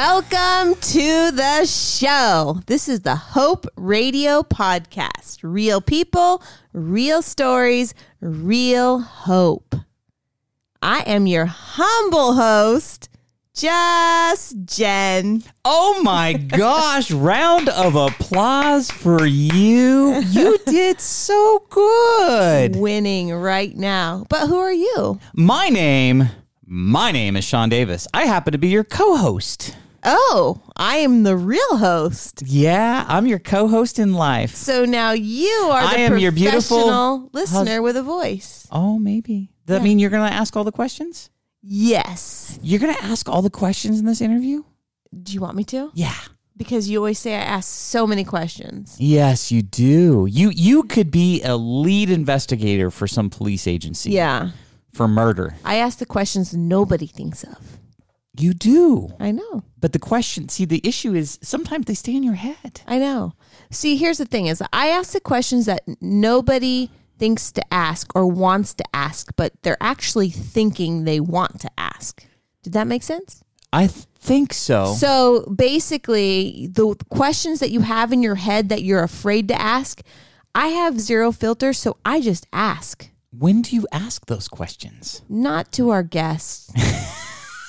Welcome to the show. This is the Hope Radio Podcast. Real people, real stories, real hope. I am your humble host, Just Jen. Oh my gosh, round of applause for you. You did so good. Winning right now. But who are you? My name, my name is Sean Davis. I happen to be your co-host. Oh, I am the real host. Yeah, I'm your co-host in life. So now you are the I am your beautiful professional listener with a voice. Oh, maybe. Does that mean you're going to ask all the questions? Yes. You're going to ask all the questions in this interview? Do you want me to? Yeah. Because you always say I ask so many questions. Yes, you do. You you could be a lead investigator for some police agency. Yeah. For murder. I ask the questions nobody thinks of. You do. I know. But the question, see, the issue is sometimes they stay in your head. I know. See, here's the thing is I ask the questions that nobody thinks to ask or wants to ask, but they're actually thinking they want to ask. Did that make sense? I th- think so. So basically, the questions that you have in your head that you're afraid to ask, I have zero filter, so I just ask. when do you ask those questions? Not to our guests.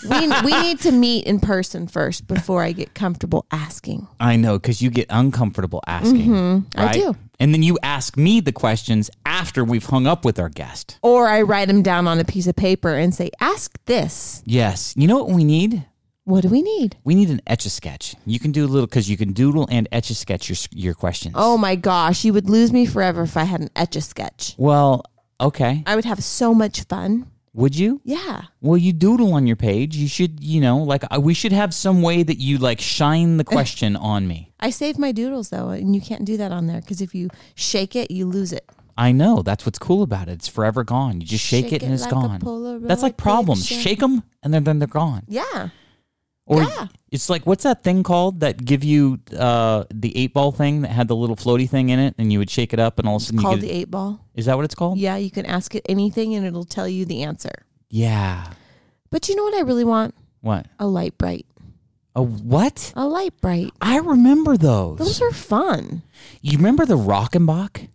we, we need to meet in person first before I get comfortable asking. I know because you get uncomfortable asking. Mm-hmm. I do. And then you ask me the questions after we've hung up with our guest. Or I write them down on a piece of paper and say, ask this. Yes. You know what we need? What do we need? We need an etch a sketch. You can do a little because you can doodle and etch a sketch your your questions. Oh my gosh, you would lose me forever if I had an etch a sketch. well, okay. I would have so much fun. Would you? Yeah. Well, you doodle on your page. You should, you know, like uh, we should have some way that you like shine the question on me. I save my doodles though, and you can't do that on there because if you shake it, you lose it. I know. That's what's cool about it. It's forever gone. You just shake, Shake it and it it's like gone. That's like problems. Shake them and then then they're gone. Yeah. Or Yeah. it's like what's that thing called that give you uh, the eight ball thing that had the little floaty thing in it, and you would shake it up, and all of a sudden Called you the get, eight ball. is that what it's called? Yeah, you can ask it anything and it'll tell you the answer. Yeah. But you know what I really want? What? A Lite-Brite. A what? A Lite-Brite. I remember those. Those are fun. you remember the Rockenbach?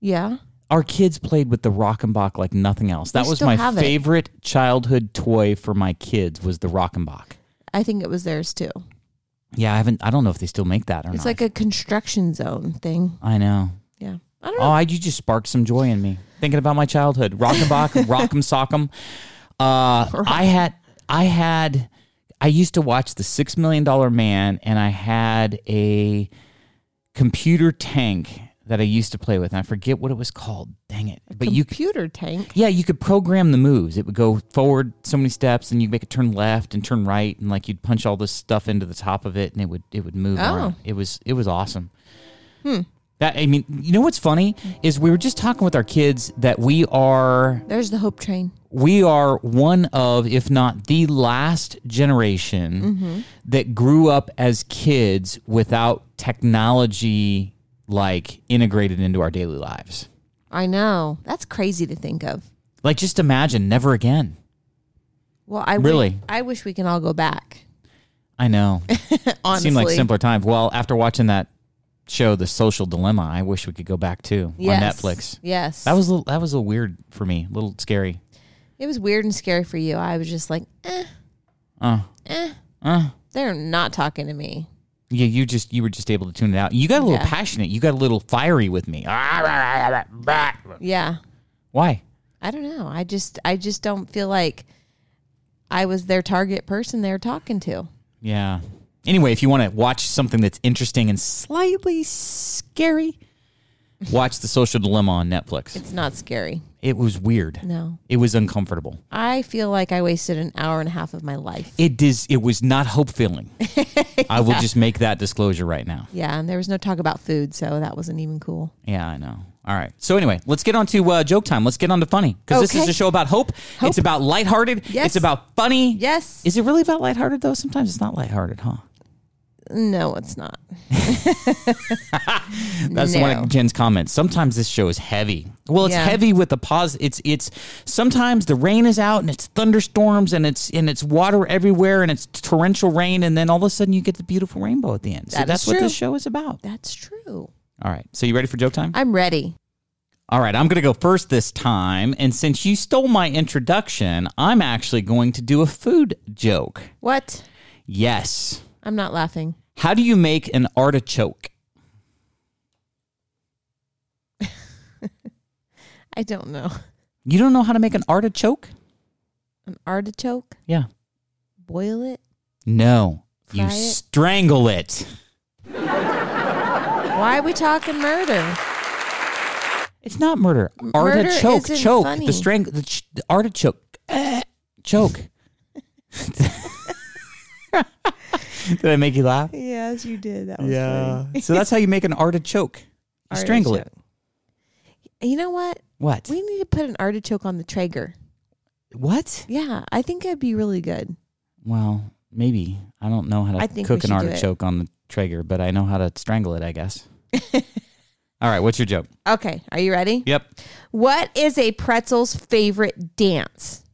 Yeah. Our kids played with the Rockenbach like nothing else. That was my have it. favorite childhood toy for my kids was the Rockenbach. I think it was theirs too. Yeah, I haven't. I don't know if they still make that or It's not. It's like a construction zone thing. I know. Yeah. I don't Oh, know. I, you just sparked some joy in me thinking about my childhood. Rockenbach, Rock'em Sock'em. Uh, I had, I had, I used to watch The Six Million Dollar Man, and I had a computer tank that I used to play with. And I forget what it was called. Dang it! But you, Computer tank. yeah, you could program the moves. It would go forward so many steps, and you make it turn left and turn right, and like you'd punch all this stuff into the top of it, and it would it would move Oh. around. It was it was awesome. Hmm. That I mean, you know what's funny is we were just talking with our kids that we are There's the hope train. we are one of, if not the last generation mm-hmm. that grew up as kids without technology like integrated into our daily lives. I know. That's crazy to think of. Like just imagine never again. Well, I Really? Wish, I wish we can all go back. I know. Honestly, Seemed like simpler times. Well, after watching that show, The Social Dilemma, I wish we could go back too Yes. on Netflix. Yes, That was a little, that was a weird for me, a little scary. It was weird and scary for you. I was just like, eh, Uh, eh. uh. They're not talking to me. Yeah, you just you were just able to tune it out. You got a little Yeah. passionate. You got a little fiery with me. Yeah, Why? I don't know. I just, I just don't feel like I was their target person they were talking to. Yeah. Anyway, if you want to watch something that's interesting and slightly scary, watch The Social Dilemma on Netflix. It's not scary. It was weird. No, It was uncomfortable. I feel like I wasted an hour and a half of my life. It is. It was not hope filling. I will just make that disclosure right now. Yeah, and there was no talk about food, so that wasn't even cool. Yeah, I know. All right. So anyway, let's get on to uh, joke time. Let's get on to funny because this is a show about hope. Hope. It's about lighthearted. Yes. It's about funny. Yes. Is it really about lighthearted though? Sometimes it's not lighthearted, huh? No, it's not. That's one of Jen's comments. Sometimes this show is heavy. Well, it's Yeah. heavy with the pause. It's it's sometimes the rain is out and it's thunderstorms and it's and it's water everywhere and it's torrential rain and then all of a sudden you get the beautiful rainbow at the end. So That that's what this show is about. That's true. All right. So you ready for joke time? I'm ready. All right, I'm going to go first this time. And since you stole my introduction, I'm actually going to do a food joke. What? Yes. I'm not laughing. How do you make an artichoke? I don't know. You don't know how to make an artichoke? An artichoke? Yeah. Boil it? No. you it? strangle it. Why are we talking murder? It's not murder. Murder Artichoke. choke. funny. The strang the, ch- the artichoke. Eh, choke. Did I make you laugh? Yes, you did. That was funny. so that's how you make an artichoke. You strangle it. You know what? What? We need to put an artichoke on the Traeger. What? Yeah, I think it'd be really good. Well, maybe. I don't know how to I think we cook an should do it. artichoke on the Traeger, but I know how to strangle it, I guess. All right, what's your joke? Okay, are you ready? Yep. What is a pretzel's favorite dance?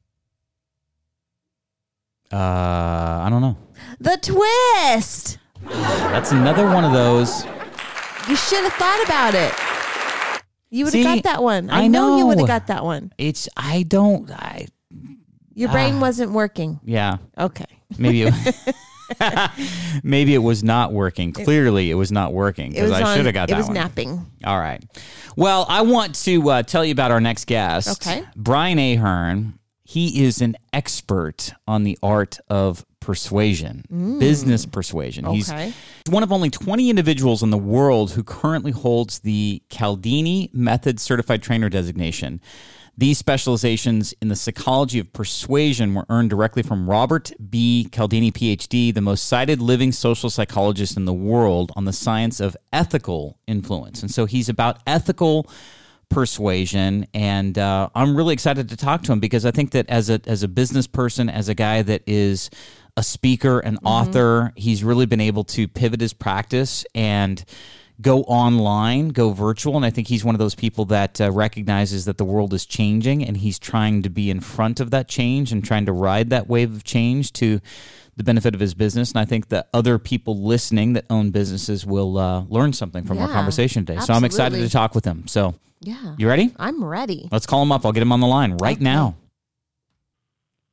Uh, I don't know. The twist. That's another one of those. You should have thought about it. You would See, have got that one. I, I know. you would know. have got that one. It's I don't I Your brain Ah. wasn't working. yeah, Okay. maybe it, maybe it was not working. Clearly it was not working It was because I on- should have got that It was one. napping. All right. Well, I want to uh, tell you about our next guest. Okay. Brian Ahearn. He is an expert on the art of persuasion, mm. business persuasion. He's one of only 20 individuals in the world who currently holds the Cialdini Method Certified Trainer designation. These specializations in the psychology of persuasion were earned directly from Robert B. Cialdini, PhD, the most cited living social psychologist in the world on the science of ethical influence. And so he's about ethical persuasion and uh, i'm really excited to talk to him because i think that as a as a business person as a guy that is a speaker an author he's really been able to pivot his practice and go online go virtual and i think he's one of those people that uh, recognizes that the world is changing and he's trying to be in front of that change and trying to ride that wave of change to the benefit of his business and i think that other people listening that own businesses will uh, learn something from our conversation today. So i'm excited to talk with him. So Yeah. you ready? I'm ready. Let's call him up. I'll get him on the line right now.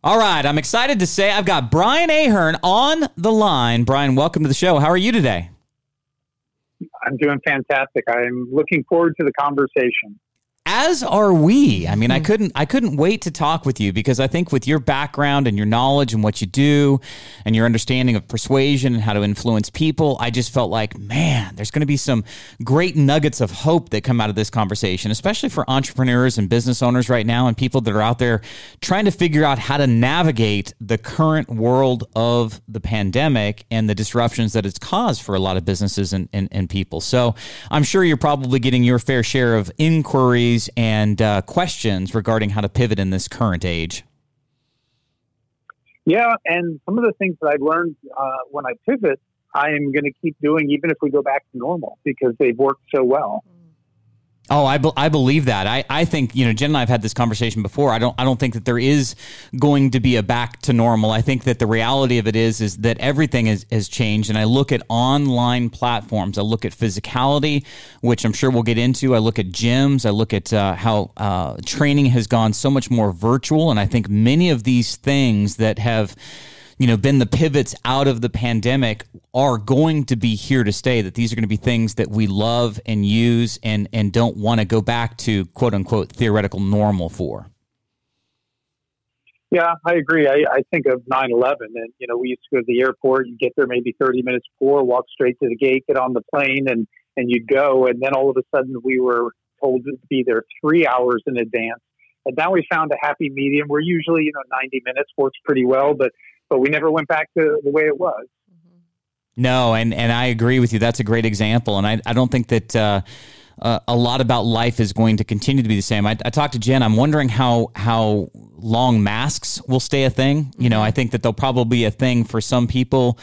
All right. I'm excited to say I've got Brian Ahearn on the line. Brian, welcome to the show. How are you today? I'm doing fantastic. I'm looking forward to the conversation. As are we. I mean, I hmm. couldn't I couldn't wait to talk with you because I think with your background and your knowledge and what you do and your understanding of persuasion and how to influence people, I just felt like, man, there's going to be some great nuggets of hope that come out of this conversation, especially for entrepreneurs and business owners right now and people that are out there trying to figure out how to navigate the current world of the pandemic and the disruptions that it's caused for a lot of businesses and, and, and people. So I'm sure you're probably getting your fair share of inquiries and uh, questions regarding how to pivot in this current age. Yeah, and some of the things that I've learned uh, when I pivot, I am going to keep doing even if we go back to normal because they've worked so well. Oh, I, be- I believe that. I, I think you know Jen and I have had this conversation before. I don't I don't think that there is going to be a back to normal. I think that the reality of it is is that everything has, has changed. And I look at online platforms. I look at physicality, which I'm sure we'll get into. I look at gyms. I look at uh, how uh, training has gone so much more virtual. And I think many of these things that have you know been the pivots out of the pandemic are going to be here to stay that these are going to be things that we love and use and and don't want to go back to quote unquote theoretical normal for Yeah, I agree. I, I think of 9 11, and you know, we used to go to the airport, you get there maybe 30 minutes before, walk straight to the gate, get on the plane, and, and you'd go. And then all of a sudden, we were told to be there three hours in advance. And now we found a happy medium where usually, you know, 90 minutes works pretty well, but, but we never went back to the way it was. no and and i agree with you that's a great example and i, I don't think that uh, uh, a lot about life is going to continue to be the same. I, I talked to Jen. I'm wondering how how long masks will stay a thing. You know, I think that they'll probably be a thing for some people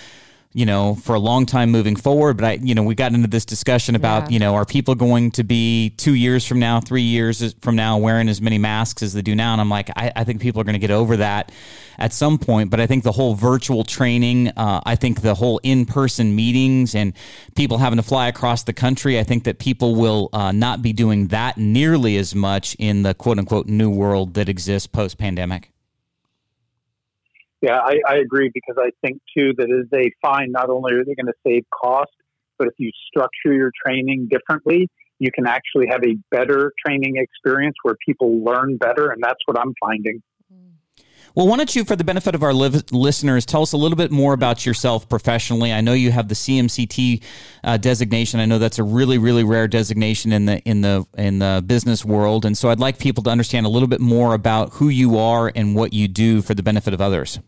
you know, for a long time moving forward. But I, you know, we got into this discussion about, Yeah. you know, are people going to be two years from now, three years from now, wearing as many masks as they do now? And I'm like, I, I think people are going to get over that at some point. But I think the whole virtual training, uh, I think the whole in person meetings and people having to fly across the country, I think that people will uh, not be doing that nearly as much in the quote unquote new world that exists post pandemic. Yeah, I, I agree because I think too that as they find not only are they going to save cost, but if you structure your training differently, you can actually have a better training experience where people learn better, and that's what I'm finding. Well, why don't you, for the benefit of our listeners, tell us a little bit more about yourself professionally? I know you have the CMCT uh, designation. I know that's a really, really rare designation in the in the in the business world, and so I'd like people to understand a little bit more about who you are and what you do for the benefit of others.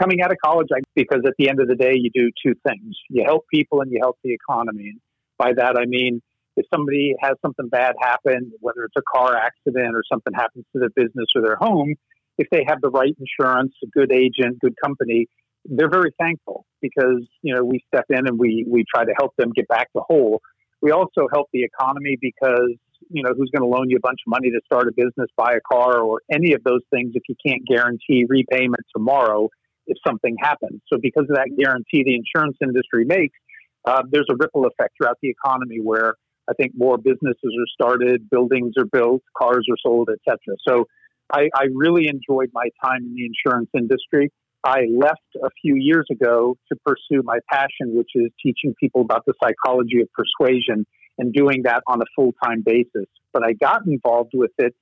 Coming out of college, I, because at the end of the day, you do two things: you help people and you help the economy. And by that, I mean if somebody has something bad happen, whether it's a car accident or something happens to their business or their home, if they have the right insurance, a good agent, good company, they're very thankful because you know we step in and we we try to help them get back to whole. We also help the economy because you know who's going to loan you a bunch of money to start a business, buy a car, or any of those things if you can't guarantee repayment tomorrow if something happens. So because of that guarantee the insurance industry makes, uh, there's a ripple effect throughout the economy where I think more businesses are started, buildings are built, cars are sold, etc. So I, I really enjoyed my time in the insurance industry. I left a few years ago to pursue my passion, which is teaching people about the psychology of persuasion and doing that on a full time basis. But I got involved with it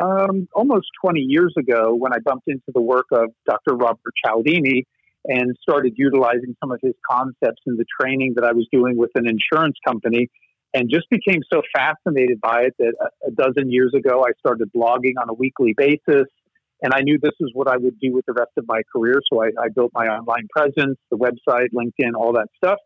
um, almost 20 years ago when I bumped into the work of Dr. Robert Cialdini and started utilizing some of his concepts in the training that I was doing with an insurance company and just became so fascinated by it that a, dozen years ago I started blogging on a weekly basis. And I knew this is what I would do with the rest of my career. So I, I built my online presence, the website, LinkedIn, all that stuff.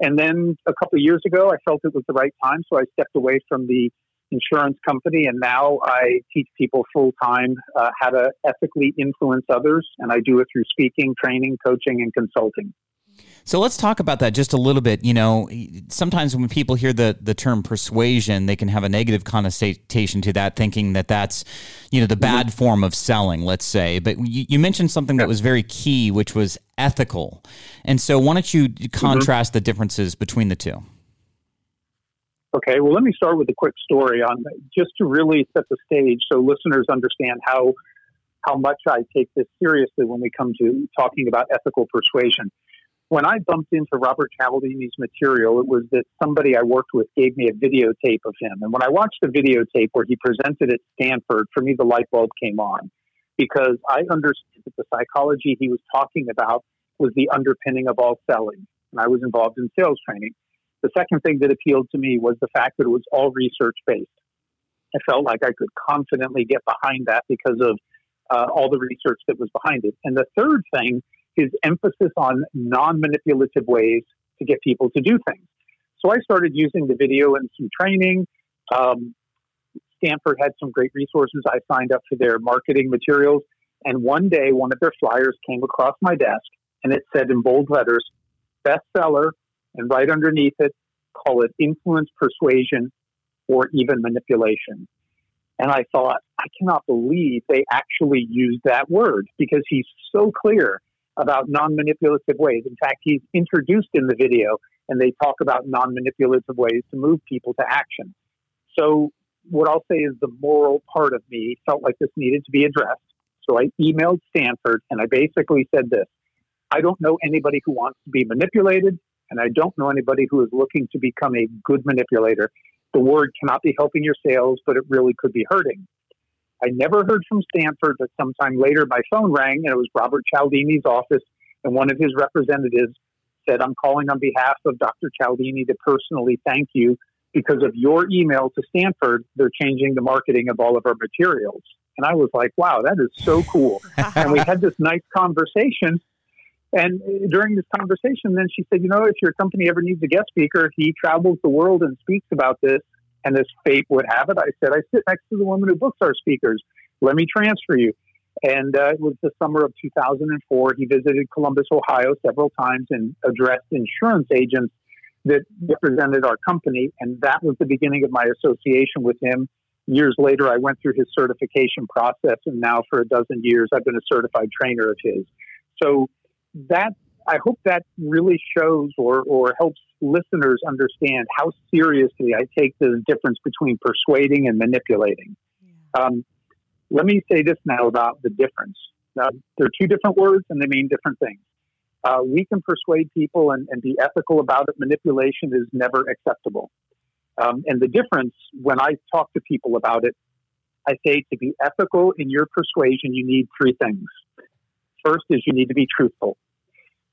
And then a couple of years ago, I felt it was the right time. So I stepped away from the insurance company. And now I teach people full time uh, how to ethically influence others. And I do it through speaking, training, coaching, and consulting. So let's talk about that just a little bit. You know, sometimes when people hear the the term persuasion, they can have a negative connotation to that, thinking that that's you know the bad mm-hmm. form of selling. Let's say, but you, you mentioned something that was very key, which was ethical. And so, why don't you contrast mm-hmm. the differences between the two? Okay, well, let me start with a quick story on just to really set the stage so listeners understand how how much I take this seriously when we come to talking about ethical persuasion when I bumped into Robert Cialdini's material, it was that somebody I worked with gave me a videotape of him. And when I watched the videotape where he presented at Stanford, for me, the light bulb came on because I understood that the psychology he was talking about was the underpinning of all selling. And I was involved in sales training. The second thing that appealed to me was the fact that it was all research based. I felt like I could confidently get behind that because of uh, all the research that was behind it. And the third thing is emphasis on non manipulative ways to get people to do things. So I started using the video and some training. Um, Stanford had some great resources. I signed up for their marketing materials. And one day, one of their flyers came across my desk and it said in bold letters, bestseller, and right underneath it, call it influence, persuasion, or even manipulation. And I thought, I cannot believe they actually used that word because he's so clear about non manipulative ways. In fact, he's introduced in the video and they talk about non manipulative ways to move people to action. So, what I'll say is the moral part of me felt like this needed to be addressed. So, I emailed Stanford and I basically said this I don't know anybody who wants to be manipulated, and I don't know anybody who is looking to become a good manipulator. The word cannot be helping your sales, but it really could be hurting. I never heard from Stanford, but sometime later my phone rang and it was Robert Cialdini's office, and one of his representatives said, I'm calling on behalf of Dr. Cialdini to personally thank you because of your email to Stanford. They're changing the marketing of all of our materials. And I was like, wow, that is so cool. and we had this nice conversation. And during this conversation, then she said, you know, if your company ever needs a guest speaker, he travels the world and speaks about this. And as fate would have it, I said, I sit next to the woman who books our speakers. Let me transfer you. And uh, it was the summer of 2004. He visited Columbus, Ohio several times and addressed insurance agents that represented our company. And that was the beginning of my association with him. Years later, I went through his certification process, and now for a dozen years, I've been a certified trainer of his. So that I hope that really shows or, or helps listeners understand how seriously I take the difference between persuading and manipulating. Yeah. Um, let me say this now about the difference. Uh, they're two different words and they mean different things. Uh, we can persuade people and, and, be ethical about it. Manipulation is never acceptable. Um, and the difference when I talk to people about it, I say to be ethical in your persuasion, you need three things. First is you need to be truthful.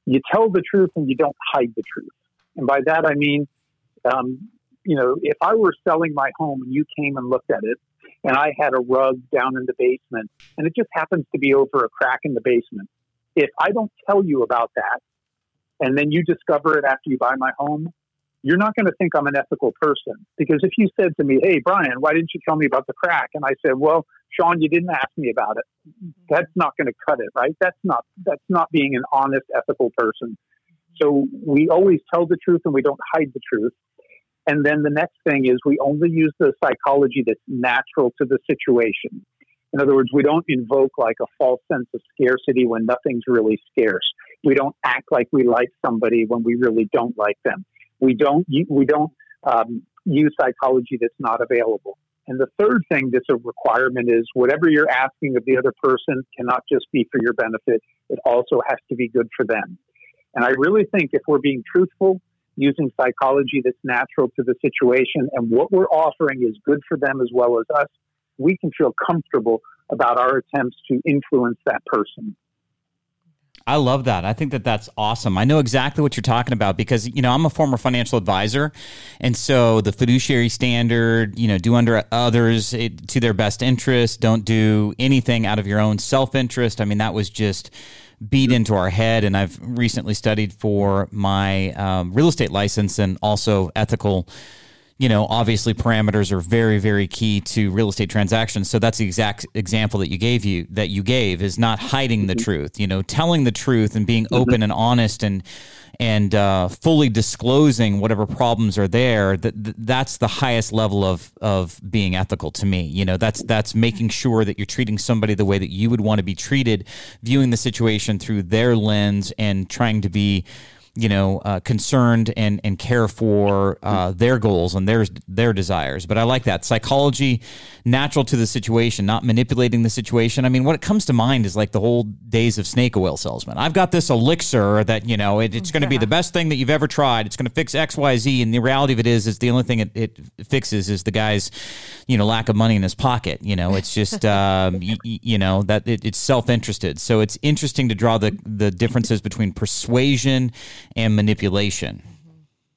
You tell the truth and you don't hide the truth. And by that I mean, um, you know, if I were selling my home and you came and looked at it, and I had a rug down in the basement, and it just happens to be over a crack in the basement. If I don't tell you about that, and then you discover it after you buy my home, you're not going to think I'm an ethical person. Because if you said to me, Hey, Brian, why didn't you tell me about the crack? And I said, Well, Sean, you didn't ask me about it. Mm-hmm. That's not going to cut it, right? That's not, that's not being an honest, ethical person. So we always tell the truth and we don't hide the truth. And then the next thing is we only use the psychology that's natural to the situation. In other words, we don't invoke like a false sense of scarcity when nothing's really scarce. We don't act like we like somebody when we really don't like them. We don't we don't um, use psychology that's not available. And the third thing that's a requirement is whatever you're asking of the other person cannot just be for your benefit. It also has to be good for them. And I really think if we're being truthful, using psychology that's natural to the situation, and what we're offering is good for them as well as us, we can feel comfortable about our attempts to influence that person. I love that. I think that that's awesome. I know exactly what you're talking about because, you know, I'm a former financial advisor. And so the fiduciary standard, you know, do under others to their best interest, don't do anything out of your own self interest. I mean, that was just beat into our head. And I've recently studied for my um, real estate license and also ethical you know, obviously parameters are very, very key to real estate transactions. So that's the exact example that you gave you that you gave is not hiding the mm-hmm. truth, you know, telling the truth and being mm-hmm. open and honest and and uh, fully disclosing whatever problems are there. That that's the highest level of of being ethical to me. You know, that's that's making sure that you're treating somebody the way that you would want to be treated, viewing the situation through their lens, and trying to be you know, uh, concerned and and care for uh, their goals and their their desires. But I like that psychology, natural to the situation, not manipulating the situation. I mean, what it comes to mind is like the whole days of snake oil salesman. I've got this elixir that you know it, it's going to be the best thing that you've ever tried. It's going to fix X, Y, Z. And the reality of it is, is the only thing it, it fixes is the guy's, you know, lack of money in his pocket. You know, it's just um, you, you, know that it, it's self interested. So it's interesting to draw the the differences between persuasion and manipulation.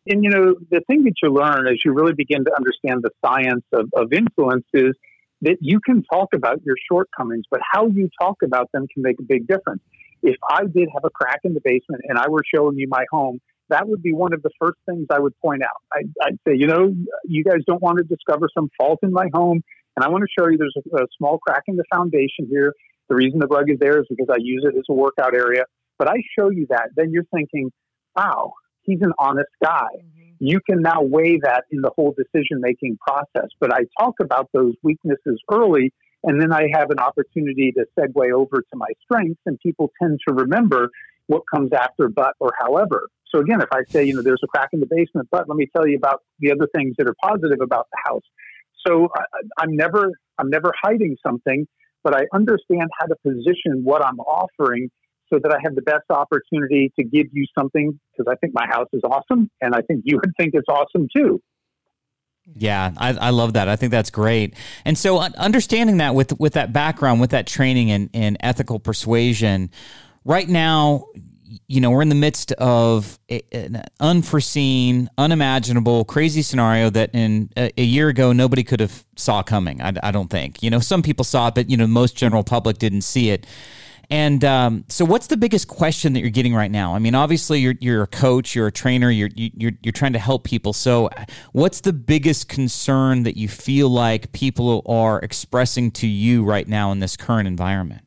And you know, the thing that you learn as you really begin to understand the science of, of influence is that you can talk about your shortcomings, but how you talk about them can make a big difference. If I did have a crack in the basement and I were showing you my home, that would be one of the first things I would point out. I'd, I'd say, you know, you guys don't want to discover some fault in my home, and I want to show you there's a, a small crack in the foundation here. The reason the rug is there is because I use it as a workout area. But I show you that, then you're thinking, wow, he's an honest guy. Mm-hmm. You can now weigh that in the whole decision making process. But I talk about those weaknesses early, and then I have an opportunity to segue over to my strengths, and people tend to remember what comes after but or however. So again, if I say, you know, there's a crack in the basement, but let me tell you about the other things that are positive about the house. So I, I'm never, I'm never hiding something, but I understand how to position what I'm offering so that I have the best opportunity to give you something because I think my house is awesome and I think you would think it's awesome too. Yeah, I, I love that. I think that's great. And so, understanding that with with that background, with that training in, in ethical persuasion, right now, you know, we're in the midst of a, an unforeseen, unimaginable, crazy scenario that in a, a, year ago nobody could have saw coming. I, I don't think. You know, some people saw it, but you know, most general public didn't see it. And um, so, what's the biggest question that you're getting right now? I mean, obviously, you're you're a coach, you're a trainer, you're you're you're trying to help people. So, what's the biggest concern that you feel like people are expressing to you right now in this current environment?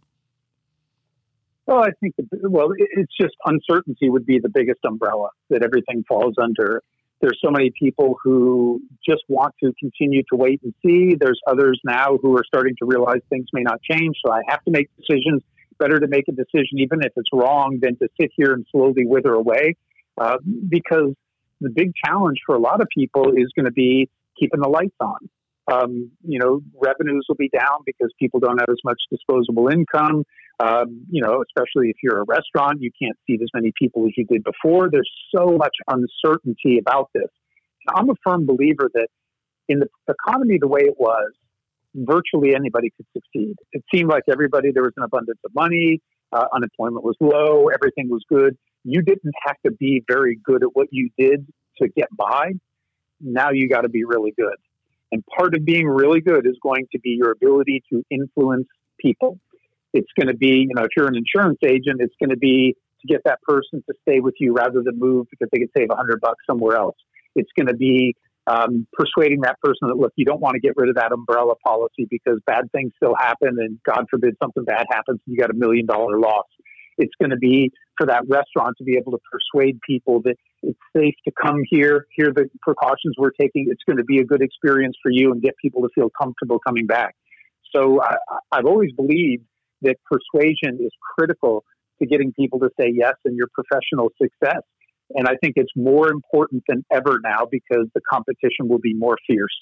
Well, I think, well, it's just uncertainty would be the biggest umbrella that everything falls under. There's so many people who just want to continue to wait and see. There's others now who are starting to realize things may not change. So I have to make decisions. Better to make a decision, even if it's wrong, than to sit here and slowly wither away. Uh, because the big challenge for a lot of people is going to be keeping the lights on. Um, you know, revenues will be down because people don't have as much disposable income. Um, you know, especially if you're a restaurant, you can't feed as many people as you did before. There's so much uncertainty about this. I'm a firm believer that in the economy the way it was, virtually anybody could succeed. It seemed like everybody, there was an abundance of money, uh, unemployment was low, everything was good. You didn't have to be very good at what you did to get by. Now you got to be really good. And part of being really good is going to be your ability to influence people. It's going to be, you know, if you're an insurance agent, it's going to be to get that person to stay with you rather than move because they could save a hundred bucks somewhere else. It's going to be um, persuading that person that look, you don't want to get rid of that umbrella policy because bad things still happen, and God forbid something bad happens, and you got a million dollar loss. It's going to be for that restaurant to be able to persuade people that it's safe to come here, hear the precautions we're taking. It's going to be a good experience for you and get people to feel comfortable coming back. So I, I've always believed that persuasion is critical to getting people to say yes and your professional success. And I think it's more important than ever now because the competition will be more fierce.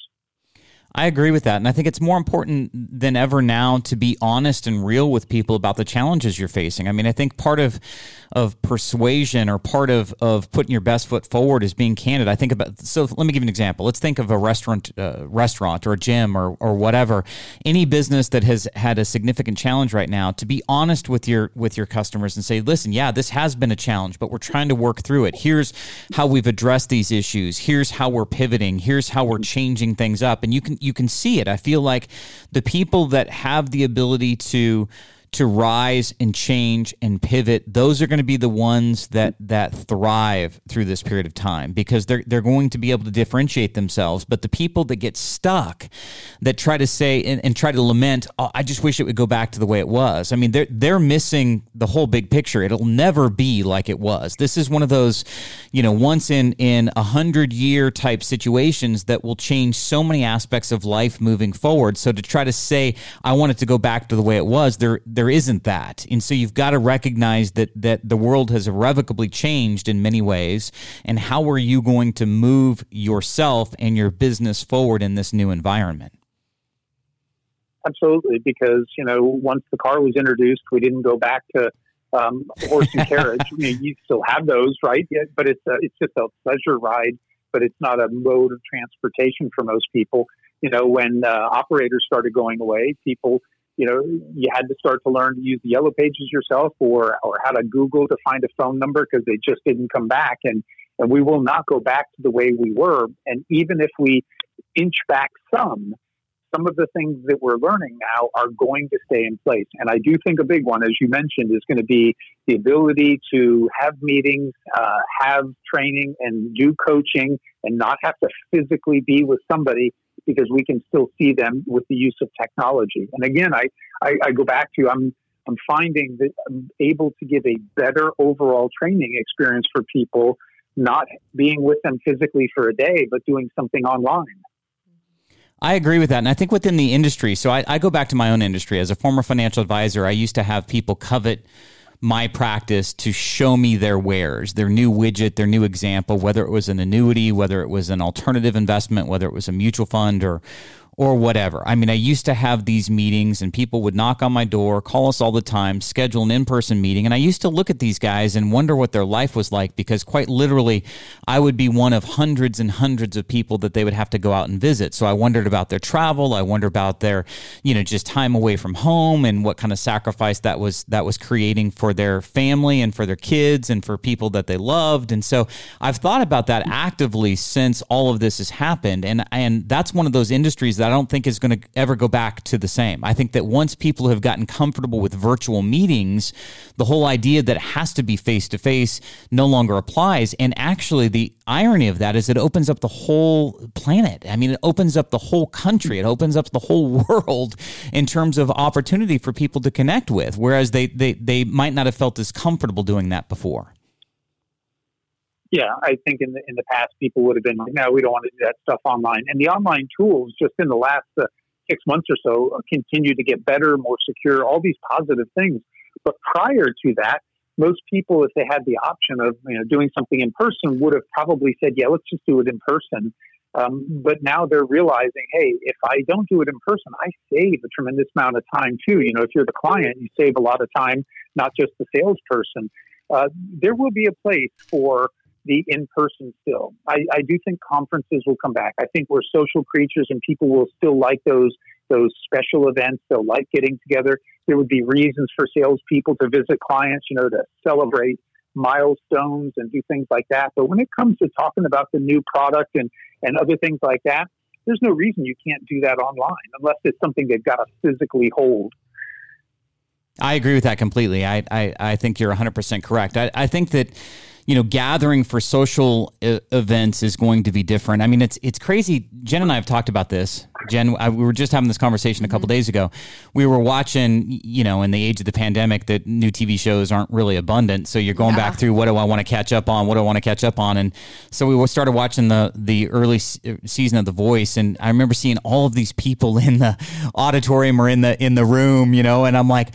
I agree with that. And I think it's more important than ever now to be honest and real with people about the challenges you're facing. I mean, I think part of of persuasion or part of, of putting your best foot forward is being candid. I think about so let me give you an example. Let's think of a restaurant uh, restaurant or a gym or or whatever. Any business that has had a significant challenge right now to be honest with your with your customers and say, "Listen, yeah, this has been a challenge, but we're trying to work through it. Here's how we've addressed these issues. Here's how we're pivoting. Here's how we're changing things up." And you can you can see it. I feel like the people that have the ability to to rise and change and pivot, those are going to be the ones that that thrive through this period of time because they're they're going to be able to differentiate themselves. But the people that get stuck, that try to say and, and try to lament, oh, I just wish it would go back to the way it was. I mean, they're they're missing the whole big picture. It'll never be like it was. This is one of those, you know, once in in a hundred year type situations that will change so many aspects of life moving forward. So to try to say I want it to go back to the way it was, they're there isn't that. And so you've got to recognize that that the world has irrevocably changed in many ways. And how are you going to move yourself and your business forward in this new environment? Absolutely, because you know once the car was introduced, we didn't go back to um, horse and carriage. I mean, you still have those, right? But it's a, it's just a pleasure ride, but it's not a mode of transportation for most people. You know, when uh, operators started going away, people you know, you had to start to learn to use the yellow pages yourself or, or how to Google to find a phone number because they just didn't come back. And, and we will not go back to the way we were. And even if we inch back some, some of the things that we're learning now are going to stay in place. And I do think a big one, as you mentioned, is going to be the ability to have meetings, uh, have training, and do coaching, and not have to physically be with somebody because we can still see them with the use of technology. And again, I, I, I go back to I'm I'm finding that I'm able to give a better overall training experience for people, not being with them physically for a day, but doing something online. I agree with that. And I think within the industry, so I, I, go back to my own industry. As a former financial advisor, I used to have people covet my practice to show me their wares, their new widget, their new example, whether it was an annuity, whether it was an alternative investment, whether it was a mutual fund or or whatever. I mean, I used to have these meetings and people would knock on my door, call us all the time, schedule an in person meeting. And I used to look at these guys and wonder what their life was like because quite literally, I would be one of hundreds and hundreds of people that they would have to go out and visit. So I wondered about their travel. I wondered about their, you know, just time away from home and what kind of sacrifice that was, that was creating for their family and for their kids and for people that they loved. And so I've thought about that actively since all of this has happened. And, and that's one of those industries I don't think is going to ever go back to the same. I think that once people have gotten comfortable with virtual meetings, the whole idea that it has to be face to face no longer applies. And actually, the irony of that is it opens up the whole planet. I mean, it opens up the whole country. It opens up the whole world in terms of opportunity for people to connect with, whereas they they they might not have felt as comfortable doing that before. Yeah, I think in the in the past people would have been like, no, we don't want to do that stuff online. And the online tools, just in the last uh, six months or so, uh, continue to get better, more secure, all these positive things. But prior to that, most people, if they had the option of you know doing something in person, would have probably said, yeah, let's just do it in person. Um, but now they're realizing, hey, if I don't do it in person, I save a tremendous amount of time too. You know, if you're the client, you save a lot of time, not just the salesperson. Uh, there will be a place for the in person still. I, I do think conferences will come back. I think we're social creatures and people will still like those those special events. They'll like getting together. There would be reasons for salespeople to visit clients, you know, to celebrate milestones and do things like that. But when it comes to talking about the new product and, and other things like that, there's no reason you can't do that online unless it's something they've got to physically hold. I agree with that completely. I, I, I think you're 100% correct. I, I think that you know, gathering for social I- events is going to be different. I mean, it's it's crazy. Jen and I have talked about this. Jen, I, we were just having this conversation a couple mm-hmm. days ago. We were watching, you know, in the age of the pandemic, that new TV shows aren't really abundant. So you're going yeah. back through what do I want to catch up on? What do I want to catch up on? And so we started watching the the early season of The Voice, and I remember seeing all of these people in the auditorium or in the in the room, you know, and I'm like,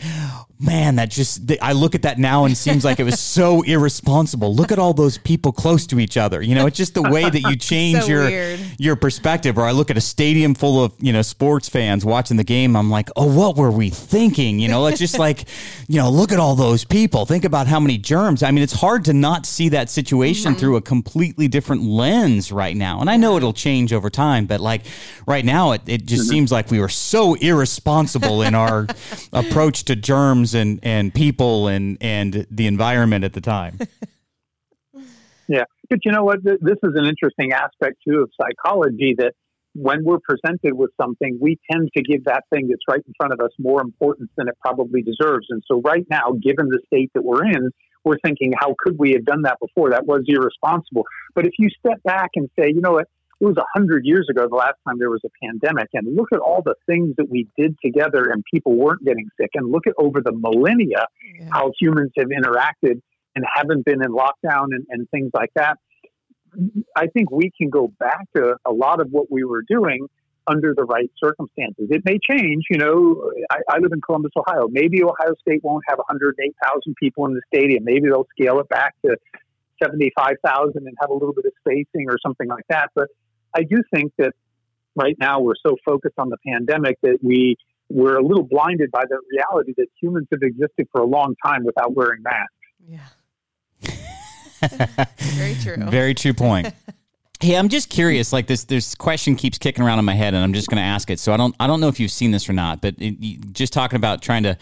man, that just, I look at that now and it seems like it was so irresponsible. Look at all those people close to each other. You know, it's just the way that you change so your, weird. your perspective. Or I look at a stadium full of, you know, sports fans watching the game. I'm like, oh, what were we thinking? You know, it's just like, you know, look at all those people. Think about how many germs. I mean, it's hard to not see that situation mm-hmm. through a completely different lens right now. And I know it'll change over time, but like right now, it, it just mm-hmm. seems like we were so irresponsible in our approach to germs and and people and and the environment at the time. yeah, but you know what? This is an interesting aspect too of psychology that when we're presented with something, we tend to give that thing that's right in front of us more importance than it probably deserves. And so, right now, given the state that we're in, we're thinking, how could we have done that before? That was irresponsible. But if you step back and say, you know what, it was a hundred years ago the last time there was a pandemic and look at all the things that we did together and people weren't getting sick and look at over the millennia yeah. how humans have interacted and haven't been in lockdown and, and things like that i think we can go back to a lot of what we were doing under the right circumstances it may change you know i, I live in columbus ohio maybe ohio state won't have 108000 people in the stadium maybe they'll scale it back to 75,000 and have a little bit of spacing or something like that. But I do think that right now we're so focused on the pandemic that we we're a little blinded by the reality that humans have existed for a long time without wearing masks. Yeah. Very true. Very true point. Hey, I'm just curious. Like this, this question keeps kicking around in my head, and I'm just going to ask it. So I don't, I don't know if you've seen this or not, but it, just talking about trying to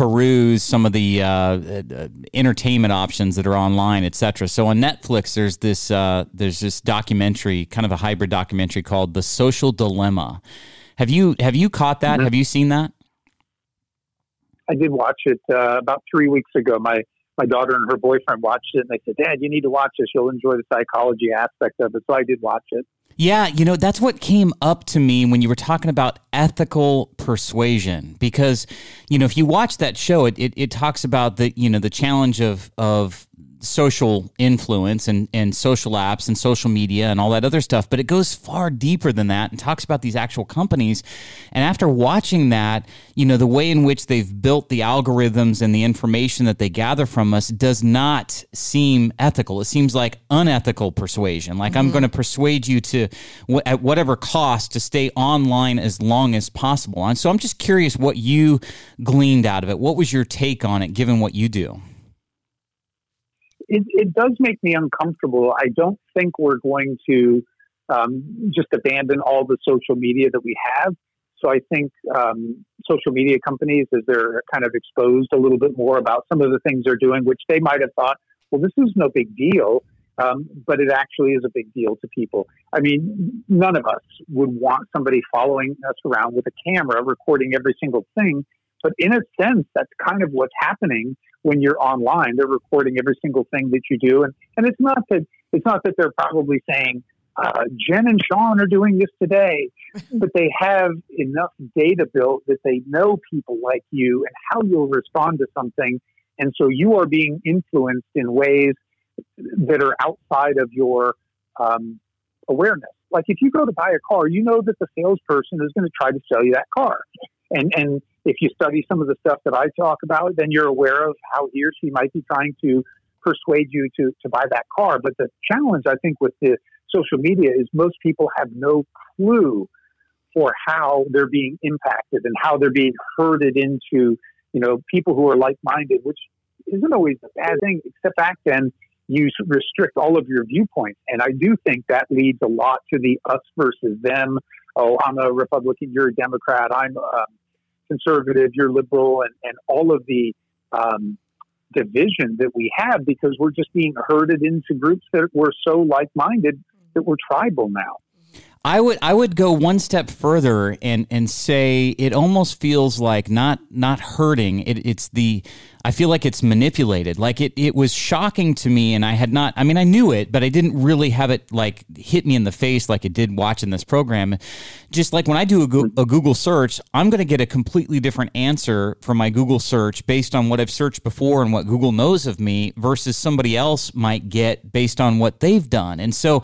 peruse some of the uh, uh, entertainment options that are online, etc. So on Netflix, there's this uh, there's this documentary, kind of a hybrid documentary called "The Social Dilemma." Have you have you caught that? Mm-hmm. Have you seen that? I did watch it uh, about three weeks ago. My my daughter and her boyfriend watched it, and they said, "Dad, you need to watch this. You'll enjoy the psychology aspect of it." So I did watch it. Yeah, you know, that's what came up to me when you were talking about ethical persuasion. Because, you know, if you watch that show, it, it, it talks about the, you know, the challenge of of social influence and, and social apps and social media and all that other stuff, but it goes far deeper than that and talks about these actual companies. And after watching that, you know, the way in which they've built the algorithms and the information that they gather from us does not seem ethical. It seems like unethical persuasion. Like mm-hmm. I'm going to persuade you to, at whatever cost, to stay online as long as possible. And so I'm just curious what you gleaned out of it. What was your take on it, given what you do? It, it does make me uncomfortable. I don't think we're going to um, just abandon all the social media that we have. So I think um, social media companies, as they're kind of exposed a little bit more about some of the things they're doing, which they might have thought, well, this is no big deal. Um, but it actually is a big deal to people. I mean, none of us would want somebody following us around with a camera recording every single thing. But in a sense, that's kind of what's happening when you're online. They're recording every single thing that you do, and and it's not that it's not that they're probably saying uh, Jen and Sean are doing this today, but they have enough data built that they know people like you and how you'll respond to something, and so you are being influenced in ways that are outside of your um, awareness. Like if you go to buy a car, you know that the salesperson is going to try to sell you that car, and and if you study some of the stuff that I talk about, then you're aware of how he or she might be trying to persuade you to, to buy that car. But the challenge, I think, with the social media is most people have no clue for how they're being impacted and how they're being herded into, you know, people who are like minded, which isn't always a bad thing, except back then you restrict all of your viewpoints. And I do think that leads a lot to the us versus them. Oh, I'm a Republican, you're a Democrat, I'm a conservative, you're liberal, and, and all of the um, division that we have because we're just being herded into groups that were so like minded that we're tribal now. I would I would go one step further and and say it almost feels like not not herding. It, it's the I feel like it's manipulated. Like it, it was shocking to me, and I had not. I mean, I knew it, but I didn't really have it like hit me in the face like it did watching this program. Just like when I do a, a Google search, I'm going to get a completely different answer from my Google search based on what I've searched before and what Google knows of me versus somebody else might get based on what they've done. And so,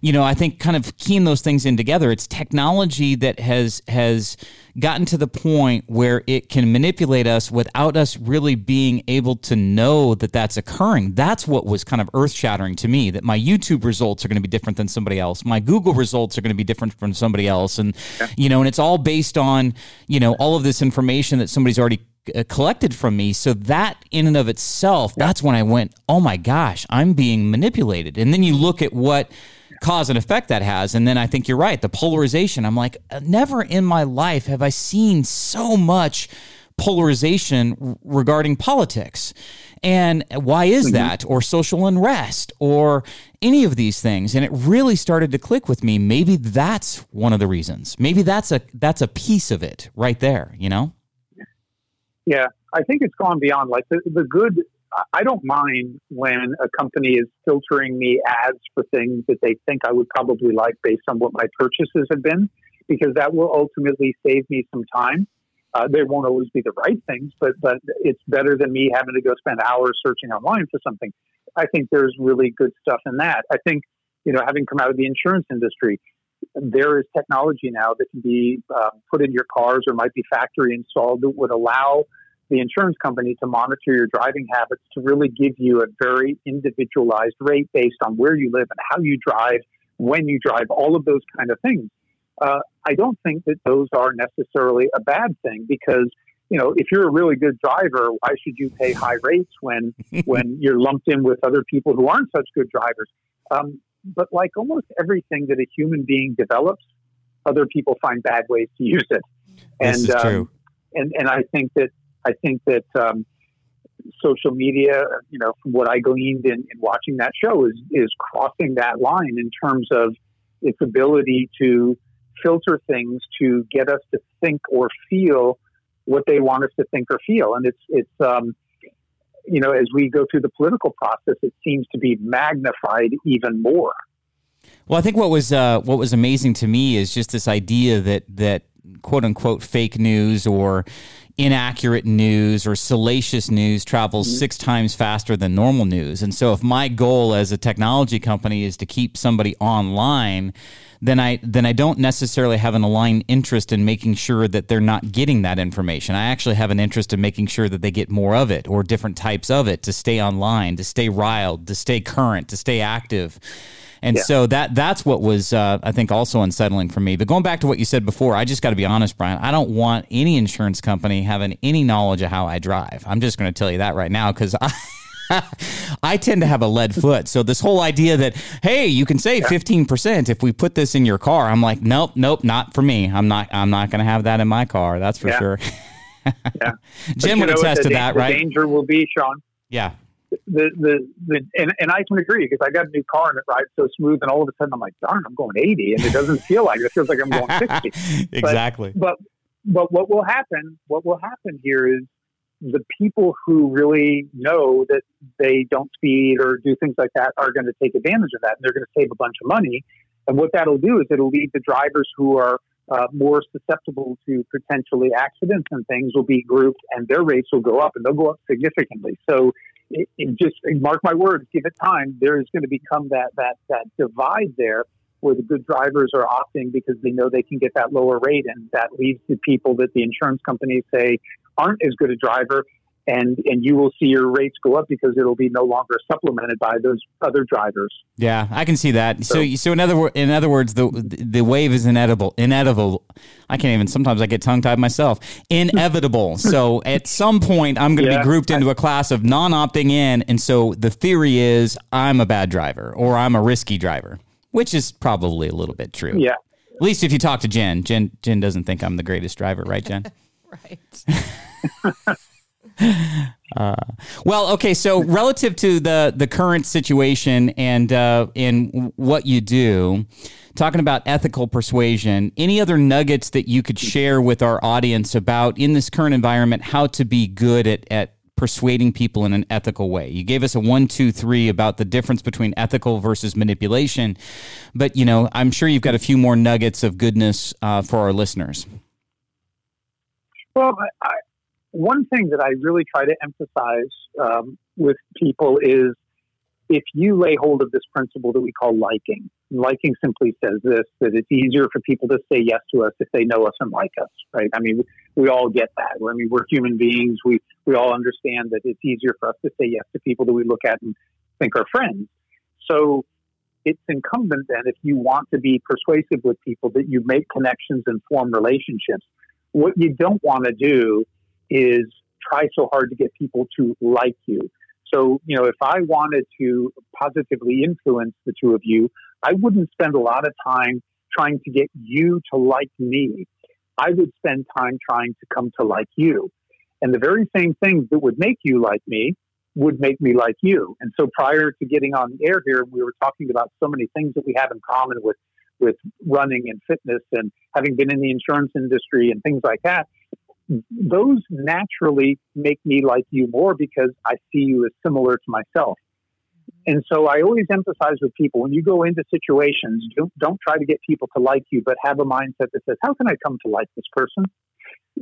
you know, I think kind of keying those things in together. It's technology that has has gotten to the point where it can manipulate us without us really being able to know that that's occurring. That's what was kind of earth shattering to me that my YouTube results are going to be different than somebody else. My Google results are going to be different from somebody else. And, yeah. you know, and it's all based on, you know, all of this information that somebody's already uh, collected from me. So that in and of itself, that's when I went, oh my gosh, I'm being manipulated. And then you look at what cause and effect that has. And then I think you're right. The polarization. I'm like, uh, never in my life have I seen so much polarization regarding politics. And why is mm-hmm. that? Or social unrest or any of these things. And it really started to click with me. Maybe that's one of the reasons. Maybe that's a that's a piece of it right there, you know? Yeah. I think it's gone beyond like the, the good I don't mind when a company is filtering me ads for things that they think I would probably like based on what my purchases have been, because that will ultimately save me some time. Uh, they won't always be the right things, but but it's better than me having to go spend hours searching online for something. I think there's really good stuff in that. I think you know, having come out of the insurance industry, there is technology now that can be uh, put in your cars or might be factory installed that would allow the insurance company to monitor your driving habits to really give you a very individualized rate based on where you live and how you drive, when you drive, all of those kind of things. Uh, I don't think that those are necessarily a bad thing because you know if you're a really good driver, why should you pay high rates when when you're lumped in with other people who aren't such good drivers? Um, but like almost everything that a human being develops, other people find bad ways to use it. This and, is true. Um, and and I think that I think that um, social media, you know, from what I gleaned in, in watching that show, is is crossing that line in terms of its ability to filter things to get us to think or feel what they want us to think or feel, and it's it's um, you know as we go through the political process, it seems to be magnified even more. Well, I think what was uh, what was amazing to me is just this idea that that quote unquote fake news or inaccurate news or salacious news travels mm-hmm. six times faster than normal news. And so if my goal as a technology company is to keep somebody online, then I then I don't necessarily have an aligned interest in making sure that they're not getting that information. I actually have an interest in making sure that they get more of it or different types of it to stay online, to stay riled, to stay current, to stay active. And yeah. so that that's what was uh, I think also unsettling for me. But going back to what you said before, I just got to be honest, Brian. I don't want any insurance company having any knowledge of how I drive. I'm just going to tell you that right now because I. I tend to have a lead foot. So this whole idea that hey, you can save fifteen percent if we put this in your car, I'm like, nope, nope, not for me. I'm not. I'm not going to have that in my car. That's for yeah. sure. yeah, Jim would attest to that, right? Danger will be, Sean. Yeah the, the, the and, and I can agree because I got a new car and it rides so smooth, and all of a sudden I'm like, darn, I'm going 80, and it doesn't feel like it. It feels like I'm going 60. exactly. But, but but what will happen? What will happen here is the people who really know that they don't speed or do things like that are going to take advantage of that, and they're going to save a bunch of money. And what that'll do is it'll lead the drivers who are uh, more susceptible to potentially accidents and things will be grouped, and their rates will go up, and they'll go up significantly. So, it, it just mark my words, give it time. There is going to become that that that divide there where the good drivers are opting because they know they can get that lower rate, and that leads to people that the insurance companies say aren't as good a driver, and and you will see your rates go up because it'll be no longer supplemented by those other drivers. Yeah, I can see that. So, so, so in other in other words, the the wave is inevitable. Inevitable. I can't even. Sometimes I get tongue tied myself. Inevitable. so at some point, I'm going to yeah, be grouped into a class of non opting in, and so the theory is I'm a bad driver or I'm a risky driver, which is probably a little bit true. Yeah. At least if you talk to Jen, Jen Jen doesn't think I'm the greatest driver, right, Jen? right. Uh, well, okay. So relative to the the current situation and uh, in what you do, talking about ethical persuasion, any other nuggets that you could share with our audience about in this current environment how to be good at at persuading people in an ethical way. You gave us a one, two, three about the difference between ethical versus manipulation, but you know, I'm sure you've got a few more nuggets of goodness uh, for our listeners. Well, I, one thing that I really try to emphasize um, with people is if you lay hold of this principle that we call liking, liking simply says this that it's easier for people to say yes to us if they know us and like us, right? I mean, we all get that. I mean, we're human beings. We, we all understand that it's easier for us to say yes to people that we look at and think are friends. So it's incumbent then, if you want to be persuasive with people, that you make connections and form relationships. What you don't want to do is try so hard to get people to like you. So, you know, if I wanted to positively influence the two of you, I wouldn't spend a lot of time trying to get you to like me. I would spend time trying to come to like you. And the very same things that would make you like me would make me like you. And so prior to getting on the air here, we were talking about so many things that we have in common with, with running and fitness and having been in the insurance industry and things like that those naturally make me like you more because I see you as similar to myself. And so I always emphasize with people when you go into situations, don't, don't try to get people to like you, but have a mindset that says, how can I come to like this person?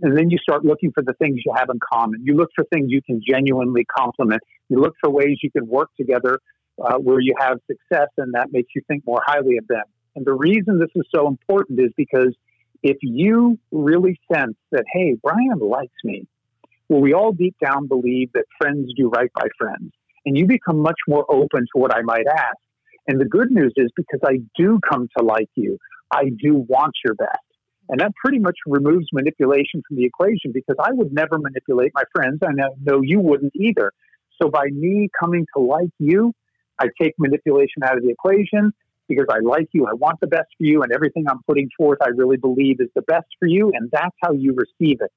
And then you start looking for the things you have in common. You look for things you can genuinely compliment. You look for ways you can work together uh, where you have success, and that makes you think more highly of them. And the reason this is so important is because if you really sense that, hey, Brian likes me, well, we all deep down believe that friends do right by friends. And you become much more open to what I might ask. And the good news is because I do come to like you, I do want your best. And that pretty much removes manipulation from the equation because I would never manipulate my friends. I know you wouldn't either. So by me coming to like you, I take manipulation out of the equation because I like you, I want the best for you, and everything I'm putting forth, I really believe is the best for you, and that's how you receive it.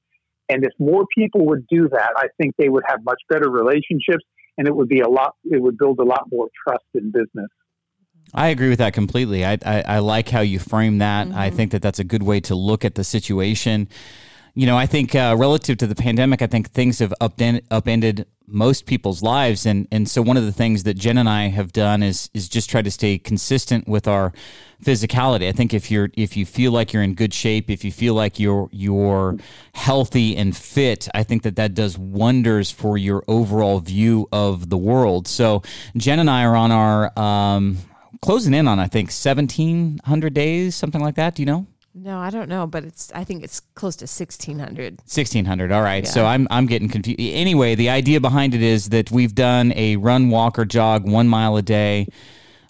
And if more people would do that, I think they would have much better relationships, and it would be a lot. It would build a lot more trust in business. I agree with that completely. I I, I like how you frame that. Mm-hmm. I think that that's a good way to look at the situation. You know, I think uh, relative to the pandemic, I think things have upended, upended most people's lives and and so one of the things that Jen and I have done is is just try to stay consistent with our physicality. I think if you're if you feel like you're in good shape, if you feel like you're you're healthy and fit, I think that that does wonders for your overall view of the world. So Jen and I are on our um, closing in on I think 1700 days, something like that. Do you know? No, I don't know, but it's I think it's close to 1600. 1600. All right. Yeah. So I'm I'm getting confused. Anyway, the idea behind it is that we've done a run, walk or jog 1 mile a day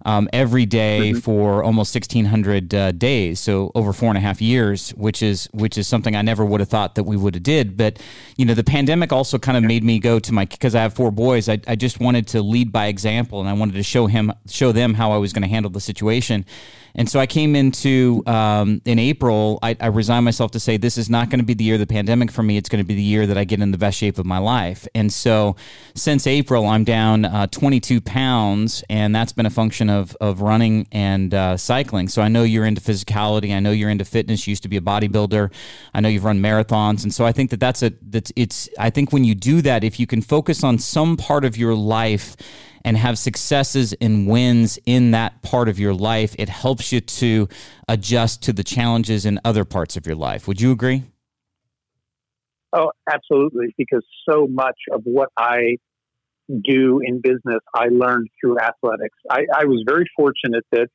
um, every day for almost 1600 uh, days so over four and a half years which is which is something i never would have thought that we would have did but you know the pandemic also kind of made me go to my because i have four boys I, I just wanted to lead by example and i wanted to show him show them how i was going to handle the situation and so I came into um, in April. I, I resigned myself to say this is not going to be the year of the pandemic for me. It's going to be the year that I get in the best shape of my life. And so since April, I'm down uh, 22 pounds, and that's been a function of of running and uh, cycling. So I know you're into physicality. I know you're into fitness. You used to be a bodybuilder. I know you've run marathons, and so I think that that's a that's it's. I think when you do that, if you can focus on some part of your life and have successes and wins in that part of your life, it helps you to adjust to the challenges in other parts of your life. Would you agree? Oh, absolutely. Because so much of what I do in business, I learned through athletics. I, I was very fortunate that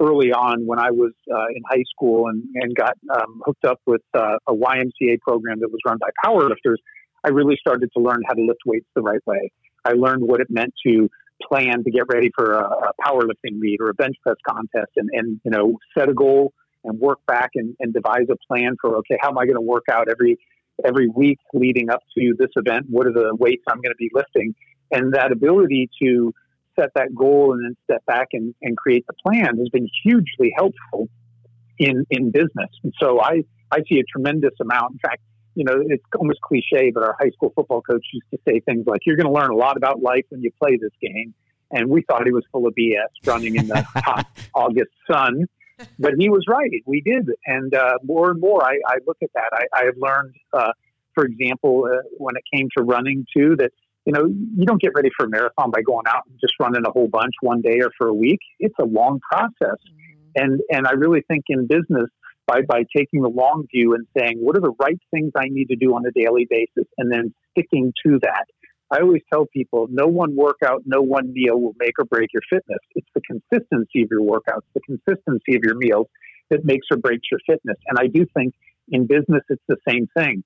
early on when I was uh, in high school and, and got um, hooked up with uh, a YMCA program that was run by powerlifters, I really started to learn how to lift weights the right way. I learned what it meant to plan to get ready for a, a powerlifting meet or a bench press contest and, and you know set a goal and work back and, and devise a plan for okay how am I going to work out every every week leading up to this event? What are the weights I'm going to be lifting? And that ability to set that goal and then step back and, and create the plan has been hugely helpful in in business. And so I I see a tremendous amount. In fact you know, it's almost cliche, but our high school football coach used to say things like, "You're going to learn a lot about life when you play this game," and we thought he was full of BS, running in the hot August sun. But he was right. We did, and uh, more and more, I, I look at that. I, have learned, uh, for example, uh, when it came to running too, that you know you don't get ready for a marathon by going out and just running a whole bunch one day or for a week. It's a long process, mm-hmm. and and I really think in business by, by taking the long view and saying, what are the right things I need to do on a daily basis, and then sticking to that. I always tell people no one workout, no one meal will make or break your fitness. It's the consistency of your workouts, the consistency of your meals that makes or breaks your fitness. And I do think in business, it's the same thing.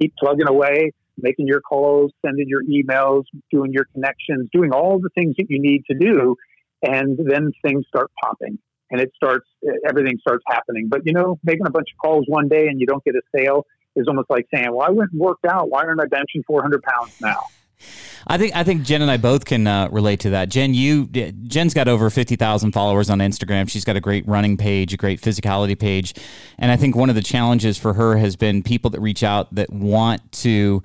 Keep plugging away, making your calls, sending your emails, doing your connections, doing all the things that you need to do. And then things start popping and it starts everything starts happening. But you know, making a bunch of calls one day and you don't get a sale is almost like saying, "Well, I went and worked out. Why aren't I benching 400 pounds now?" I think I think Jen and I both can uh, relate to that. Jen, you Jen's got over fifty thousand followers on Instagram. She's got a great running page, a great physicality page, and I think one of the challenges for her has been people that reach out that want to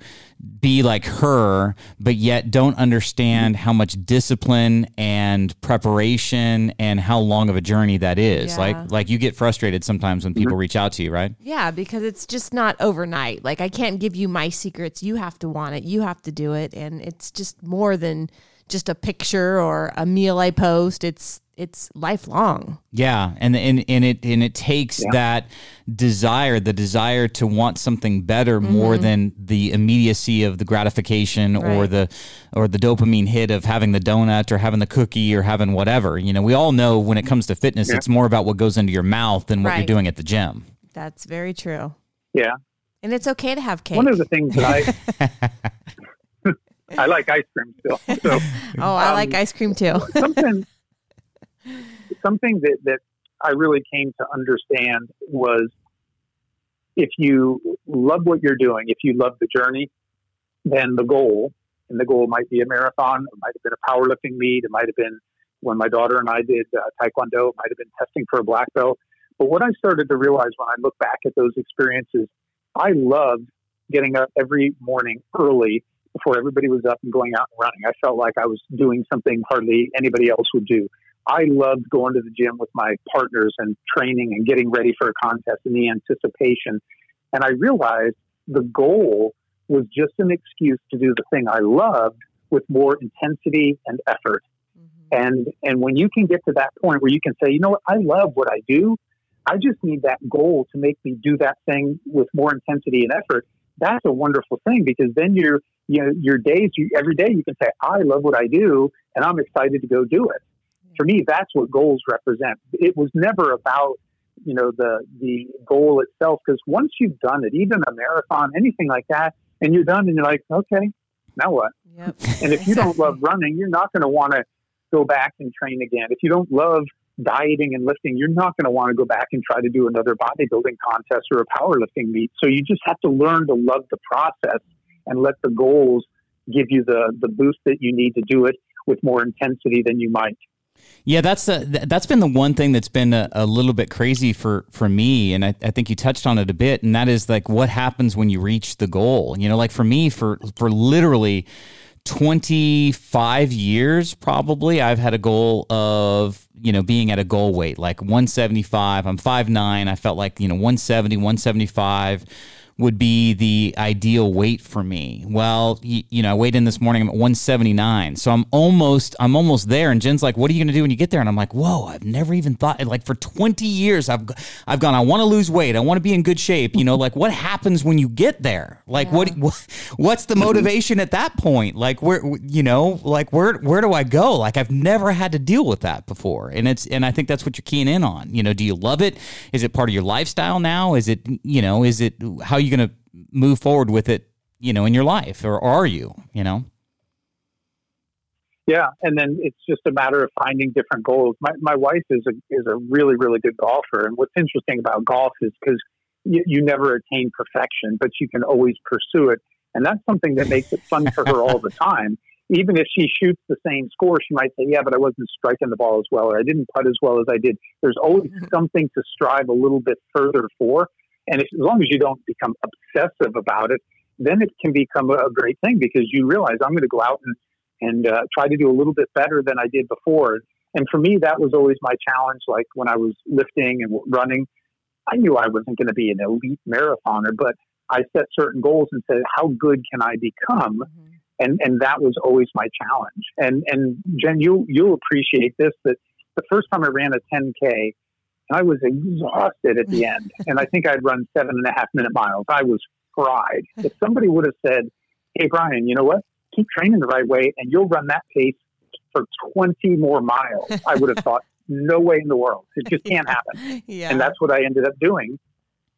be like her, but yet don't understand how much discipline and preparation and how long of a journey that is. Yeah. Like like you get frustrated sometimes when people mm-hmm. reach out to you, right? Yeah, because it's just not overnight. Like I can't give you my secrets. You have to want it. You have to do it, and it's just more than just a picture or a meal I post. It's it's lifelong. Yeah, and and and it and it takes yeah. that desire, the desire to want something better mm-hmm. more than the immediacy of the gratification right. or the or the dopamine hit of having the donut or having the cookie or having whatever. You know, we all know when it comes to fitness, yeah. it's more about what goes into your mouth than what right. you're doing at the gym. That's very true. Yeah. And it's okay to have cake. One of the things that I I like ice cream still. So, oh, I um, like ice cream too. something something that, that I really came to understand was if you love what you're doing, if you love the journey, then the goal, and the goal might be a marathon, it might have been a powerlifting meet, it might have been when my daughter and I did uh, Taekwondo, it might have been testing for a black belt. But what I started to realize when I look back at those experiences, I loved getting up every morning early before everybody was up and going out and running. I felt like I was doing something hardly anybody else would do. I loved going to the gym with my partners and training and getting ready for a contest and the anticipation. And I realized the goal was just an excuse to do the thing I loved with more intensity and effort. Mm-hmm. And and when you can get to that point where you can say, you know what, I love what I do. I just need that goal to make me do that thing with more intensity and effort. That's a wonderful thing because then you're you know your days you, every day you can say I love what I do and I'm excited to go do it for me, that's what goals represent. It was never about you know the the goal itself because once you've done it, even a marathon, anything like that, and you're done, and you're like, okay, now what? Yep. And if you don't love running, you're not going to want to go back and train again. If you don't love dieting and lifting, you're not going to want to go back and try to do another bodybuilding contest or a powerlifting meet. So you just have to learn to love the process and let the goals give you the, the boost that you need to do it with more intensity than you might. Yeah, that's the, that's been the one thing that's been a, a little bit crazy for for me, and I, I, think you touched on it a bit, and that is like what happens when you reach the goal. You know, like for me, for for literally 25 years probably I've had a goal of you know being at a goal weight like 175 I'm 5'9 I felt like you know 170 175 would be the ideal weight for me. Well, you, you, know, I weighed in this morning. I'm at 179, so I'm almost I'm almost there. And Jen's like, "What are you going to do when you get there?" And I'm like, "Whoa, I've never even thought. Like for 20 years, I've I've gone. I want to lose weight. I want to be in good shape. You know, like what happens when you get there? Like yeah. what, what what's the motivation at that point? Like where you know, like where where do I go? Like I've never had to deal with that before, and it's and I think that's what you're keying in on. You know, do you love it? Is it part of your lifestyle now? Is it you know? Is it how you you going to move forward with it, you know, in your life, or are you, you know? Yeah, and then it's just a matter of finding different goals. My my wife is a is a really really good golfer, and what's interesting about golf is because you, you never attain perfection, but you can always pursue it, and that's something that makes it fun for her all the time. Even if she shoots the same score, she might say, "Yeah, but I wasn't striking the ball as well, or I didn't putt as well as I did." There's always mm-hmm. something to strive a little bit further for, and if, as long as you don't become obsessive about it, then it can become a great thing because you realize I'm going to go out and, and uh, try to do a little bit better than I did before. And for me, that was always my challenge. Like when I was lifting and running, I knew I wasn't going to be an elite marathoner, but I set certain goals and said, how good can I become? Mm-hmm. And, and that was always my challenge. And, and Jen, you, you'll appreciate this, that the first time I ran a 10K, I was exhausted at the end. and I think I'd run seven and a half minute miles. I was fried. If somebody would have said, Hey, Brian, you know what? Keep training the right way and you'll run that pace for 20 more miles, I would have thought, no way in the world. It just can't happen. yeah. And that's what I ended up doing.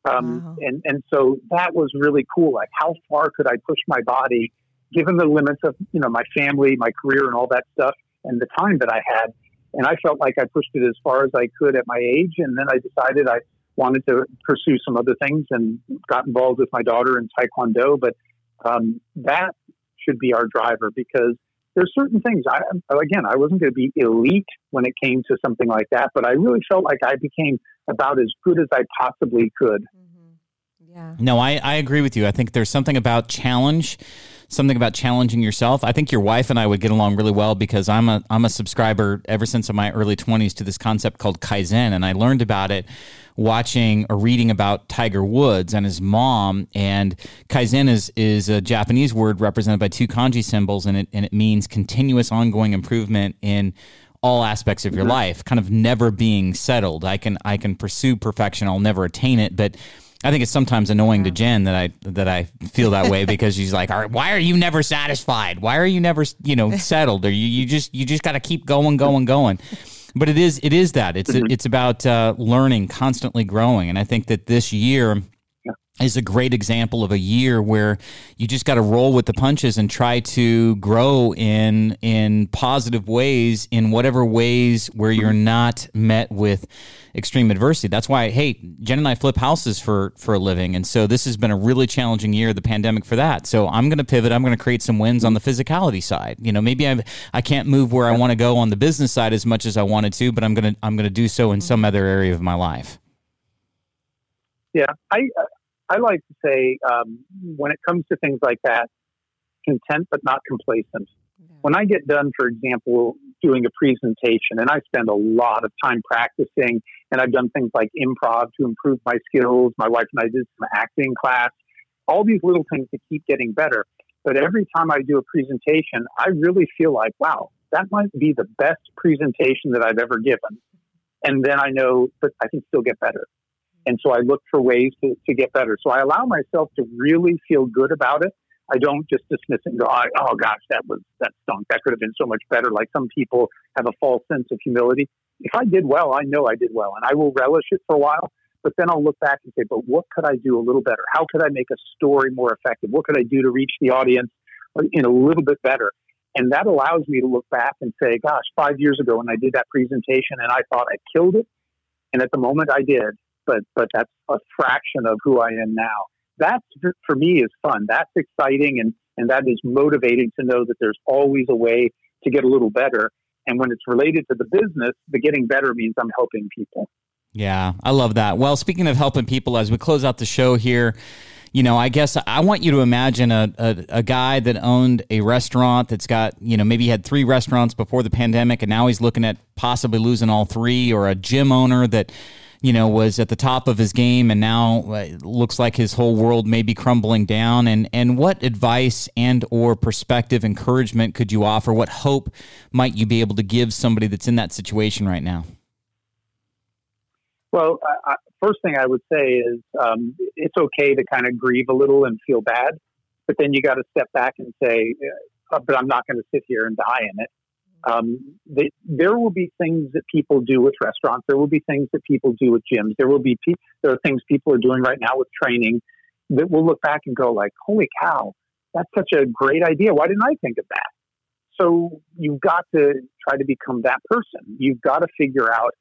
Um, wow. and, and so that was really cool. Like, how far could I push my body given the limits of, you know, my family, my career, and all that stuff, and the time that I had? And I felt like I pushed it as far as I could at my age. And then I decided I wanted to pursue some other things and got involved with my daughter in Taekwondo. But um, that should be our driver because there's certain things. I again, I wasn't going to be elite when it came to something like that, but I really felt like I became about as good as I possibly could. Mm-hmm. Yeah. No, I, I agree with you. I think there's something about challenge something about challenging yourself. I think your wife and I would get along really well because I'm a I'm a subscriber ever since my early 20s to this concept called kaizen and I learned about it watching or reading about Tiger Woods and his mom and kaizen is is a Japanese word represented by two kanji symbols and it and it means continuous ongoing improvement in all aspects of your mm-hmm. life kind of never being settled i can i can pursue perfection i'll never attain it but I think it's sometimes annoying to Jen that I that I feel that way because she's like, "All right, "Why are you never satisfied? Why are you never you know settled? Or you you just you just got to keep going, going, going." But it is it is that it's mm-hmm. it's about uh, learning, constantly growing, and I think that this year is a great example of a year where you just got to roll with the punches and try to grow in in positive ways in whatever ways where you're mm-hmm. not met with extreme adversity. That's why hey, Jen and I flip houses for for a living and so this has been a really challenging year the pandemic for that. So I'm going to pivot, I'm going to create some wins on the physicality side. You know, maybe I I can't move where I want to go on the business side as much as I wanted to, but I'm going to I'm going to do so in mm-hmm. some other area of my life. Yeah, I I like to say um, when it comes to things like that, content but not complacent. Yeah. When I get done, for example, doing a presentation, and I spend a lot of time practicing, and I've done things like improv to improve my skills. My wife and I did some acting class, all these little things to keep getting better. But every time I do a presentation, I really feel like, wow, that might be the best presentation that I've ever given. And then I know, but I can still get better. And so I look for ways to, to get better. So I allow myself to really feel good about it. I don't just dismiss it and go, oh, oh gosh, that was, that stunk. That could have been so much better. Like some people have a false sense of humility. If I did well, I know I did well and I will relish it for a while. But then I'll look back and say, but what could I do a little better? How could I make a story more effective? What could I do to reach the audience uh, in a little bit better? And that allows me to look back and say, gosh, five years ago when I did that presentation and I thought I killed it. And at the moment I did, but, but that's a fraction of who I am now. That for me is fun. That's exciting. And, and that is motivating to know that there's always a way to get a little better. And when it's related to the business, the getting better means I'm helping people. Yeah, I love that. Well, speaking of helping people, as we close out the show here, you know, I guess I want you to imagine a, a, a, guy that owned a restaurant that's got, you know, maybe he had three restaurants before the pandemic and now he's looking at possibly losing all three, or a gym owner that, you know, was at the top of his game and now uh, looks like his whole world may be crumbling down. And, and what advice and or perspective, encouragement could you offer? What hope might you be able to give somebody that's in that situation right now? Well, I, first thing I would say is um, it's okay to kind of grieve a little and feel bad, but then you got to step back and say, uh, "But I'm not going to sit here and die in it." Um, they, there will be things that people do with restaurants. There will be things that people do with gyms. There will be pe- there are things people are doing right now with training that we'll look back and go like, "Holy cow, that's such a great idea! Why didn't I think of that?" So you've got to try to become that person. You've got to figure out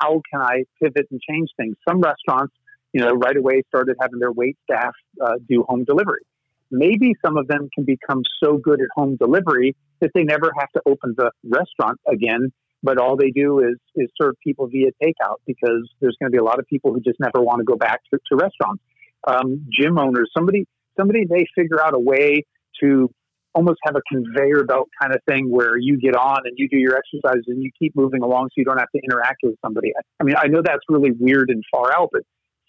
how can I pivot and change things? Some restaurants, you know, right away started having their wait staff uh, do home delivery. Maybe some of them can become so good at home delivery that they never have to open the restaurant again, but all they do is is serve people via takeout because there's going to be a lot of people who just never want to go back to, to restaurants. Um, gym owners, somebody somebody may figure out a way to almost have a conveyor belt kind of thing where you get on and you do your exercises and you keep moving along so you don't have to interact with somebody. I mean, I know that's really weird and far out, but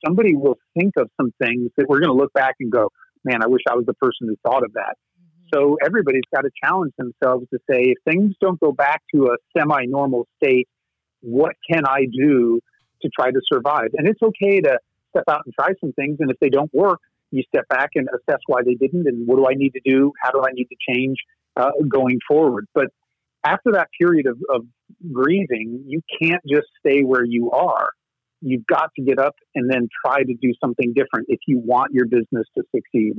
somebody will think of some things that we're going to look back and go, man, I wish I was the person who thought of that. Mm-hmm. So everybody's got to challenge themselves to say, if things don't go back to a semi normal state, what can I do to try to survive? And it's okay to step out and try some things. And if they don't work, you step back and assess why they didn't and what do I need to do? How do I need to change uh, going forward? But after that period of, of grieving, you can't just stay where you are. You've got to get up and then try to do something different if you want your business to succeed.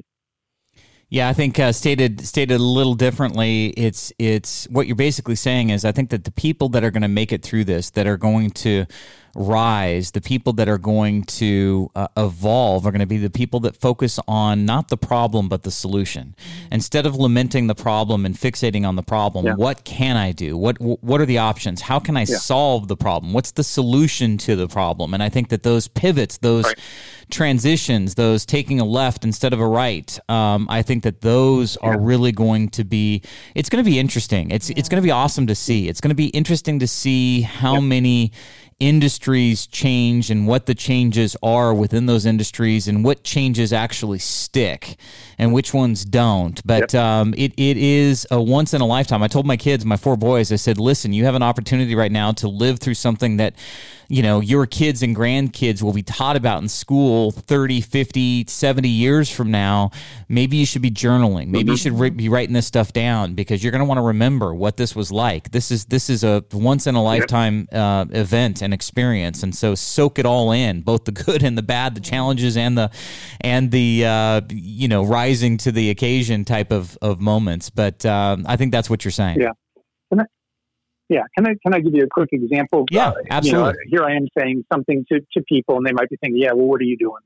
Yeah, I think uh, stated stated a little differently. It's it's what you're basically saying is I think that the people that are going to make it through this, that are going to rise, the people that are going to uh, evolve are going to be the people that focus on not the problem but the solution. Mm-hmm. Instead of lamenting the problem and fixating on the problem, yeah. what can I do? What what are the options? How can I yeah. solve the problem? What's the solution to the problem? And I think that those pivots, those right. transitions, those taking a left instead of a right, um, I think that those are really going to be. It's going to be interesting. It's it's going to be awesome to see. It's going to be interesting to see how many industries change and what the changes are within those industries and what changes actually stick and which ones don't. But yep. um, it, it is a once in a lifetime. I told my kids, my four boys, I said, listen, you have an opportunity right now to live through something that you know your kids and grandkids will be taught about in school 30 50 70 years from now maybe you should be journaling. Maybe you should re- be writing this stuff down because you're going to want to remember what this was like. This is this is a once in a lifetime uh, event and experience and so soak it all in both the good and the bad the challenges and the and the uh, you know rising to the occasion type of of moments. But um, i think that's what you're saying. Yeah yeah, can I can I give you a quick example? Yeah, uh, absolutely. You know, here I am saying something to, to people, and they might be thinking, "Yeah, well, what are you doing?"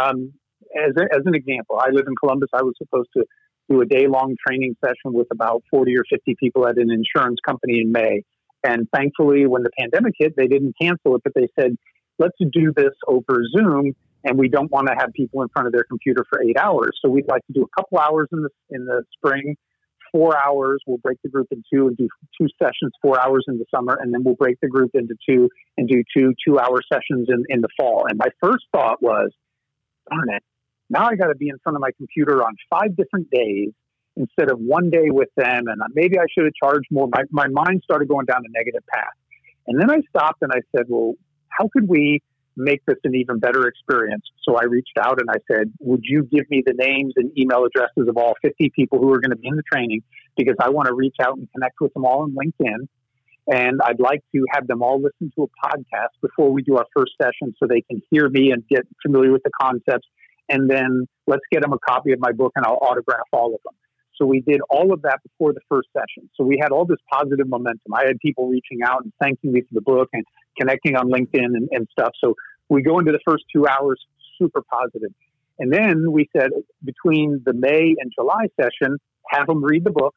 Um, as a, as an example, I live in Columbus. I was supposed to do a day long training session with about forty or fifty people at an insurance company in May, and thankfully, when the pandemic hit, they didn't cancel it, but they said, "Let's do this over Zoom." And we don't want to have people in front of their computer for eight hours, so we'd like to do a couple hours in the in the spring four hours. We'll break the group in two and do two sessions, four hours in the summer, and then we'll break the group into two and do two two hour sessions in, in the fall. And my first thought was, darn it, now I got to be in front of my computer on five different days instead of one day with them. And maybe I should have charged more. My, my mind started going down a negative path. And then I stopped and I said, well, how could we make this an even better experience. So I reached out and I said, Would you give me the names and email addresses of all 50 people who are going to be in the training? Because I want to reach out and connect with them all on LinkedIn. And I'd like to have them all listen to a podcast before we do our first session so they can hear me and get familiar with the concepts. And then let's get them a copy of my book and I'll autograph all of them. So we did all of that before the first session. So we had all this positive momentum. I had people reaching out and thanking me for the book and connecting on LinkedIn and, and stuff. So we go into the first two hours super positive. And then we said between the May and July session, have them read the book,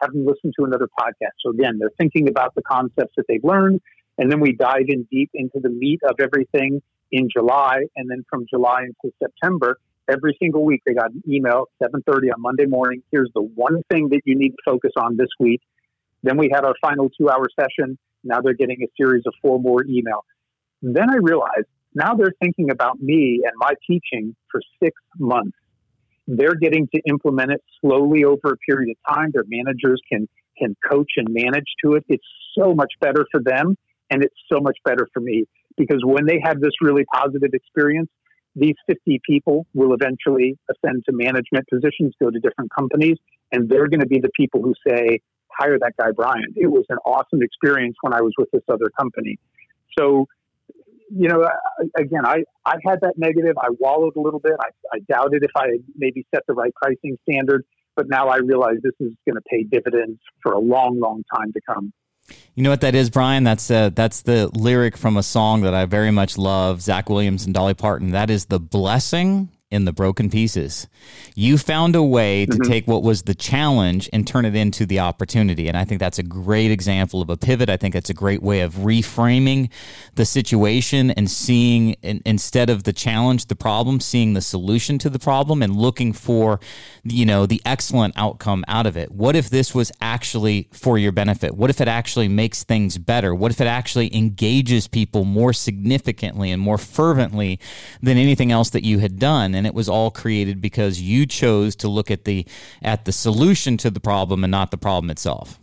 have them listen to another podcast. So again, they're thinking about the concepts that they've learned. And then we dive in deep into the meat of everything in July. And then from July into September, every single week they got an email 7.30 on monday morning. Here's the one thing that you need to focus on this week. Then we had our final two hour session. Now they're getting a series of four more emails. Then i realized now they're thinking about me and my teaching for six months. They're getting to implement it slowly over a period of time. Their managers can can coach and manage to it. It's so much better for them and it's so much better for me. Because when they have this really positive experience these 50 people will eventually ascend to management positions, go to different companies, and they're going to be the people who say, hire that guy, Brian. It was an awesome experience when I was with this other company. So, you know, again, I, I had that negative. I wallowed a little bit. I, I doubted if I had maybe set the right pricing standard, but now I realize this is going to pay dividends for a long, long time to come. You know what that is, Brian? That's uh, that's the lyric from a song that I very much love, Zach Williams and Dolly Parton. That is the blessing in the broken pieces. You found a way to mm-hmm. take what was the challenge and turn it into the opportunity. And I think that's a great example of a pivot. I think that's a great way of reframing the situation and seeing, in, instead of the challenge, the problem, seeing the solution to the problem and looking for, you know, the excellent outcome out of it. What if this was actually for your benefit? What if it actually makes things better? What if it actually engages people more significantly and more fervently than anything else that you had done? And it was all created because you chose to look at the at the solution to the problem and not the problem itself.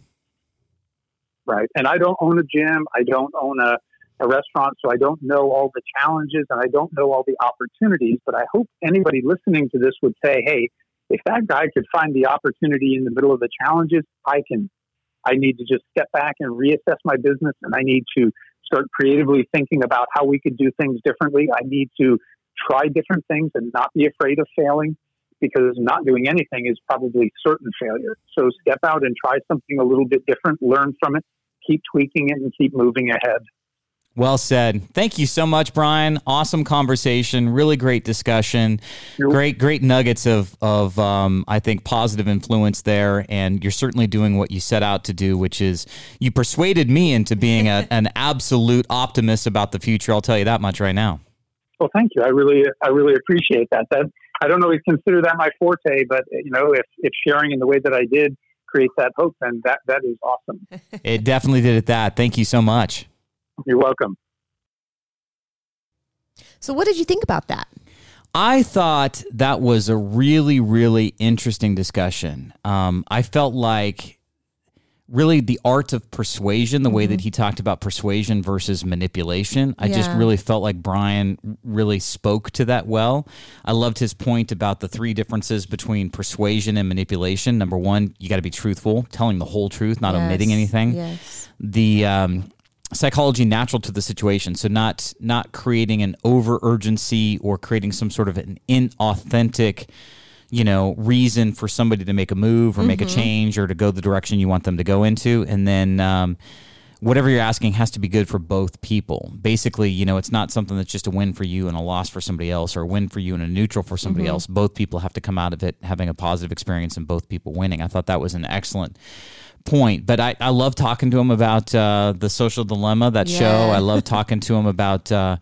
Right. And I don't own a gym. I don't own a, a restaurant, so I don't know all the challenges and I don't know all the opportunities. But I hope anybody listening to this would say, hey, if that guy could find the opportunity in the middle of the challenges, I can. I need to just step back and reassess my business and I need to start creatively thinking about how we could do things differently. I need to try different things and not be afraid of failing because not doing anything is probably certain failure. So step out and try something a little bit different, learn from it, keep tweaking it, and keep moving ahead. Well said. Thank you so much, Brian. Awesome conversation. Really great discussion. Great, great nuggets of of um, I think positive influence there. And you're certainly doing what you set out to do, which is you persuaded me into being a, an absolute optimist about the future. I'll tell you that much right now. Well, thank you. I really, I really appreciate that. That I don't always consider that my forte, but you know, if if sharing in the way that I did creates that hope, then that that is awesome. it definitely did it. That. Thank you so much. You're welcome. So, what did you think about that? I thought that was a really, really interesting discussion. Um, I felt like really the art of persuasion, the mm-hmm. way that mm-hmm. he talked about persuasion versus manipulation. I yeah. just really felt like Brian really spoke to that well. I loved his point about the three differences between persuasion and manipulation. Number one, you got to be truthful, telling the whole truth, not yes. omitting anything. Yes. The um, psychology natural to the situation so not not creating an over urgency or creating some sort of an inauthentic you know reason for somebody to make a move or mm-hmm. make a mm-hmm. change or to go the direction you want them to go into and then um, whatever you're asking has to be good for both people basically you know it's not something that's just a win for you and a loss for somebody else or a win for you and a neutral for somebody mm-hmm. else both people have to come out of it having a positive experience and both people winning i thought that was an excellent point but i, I love talking to him about uh, the social dilemma that yeah. show i love talking to him about uh,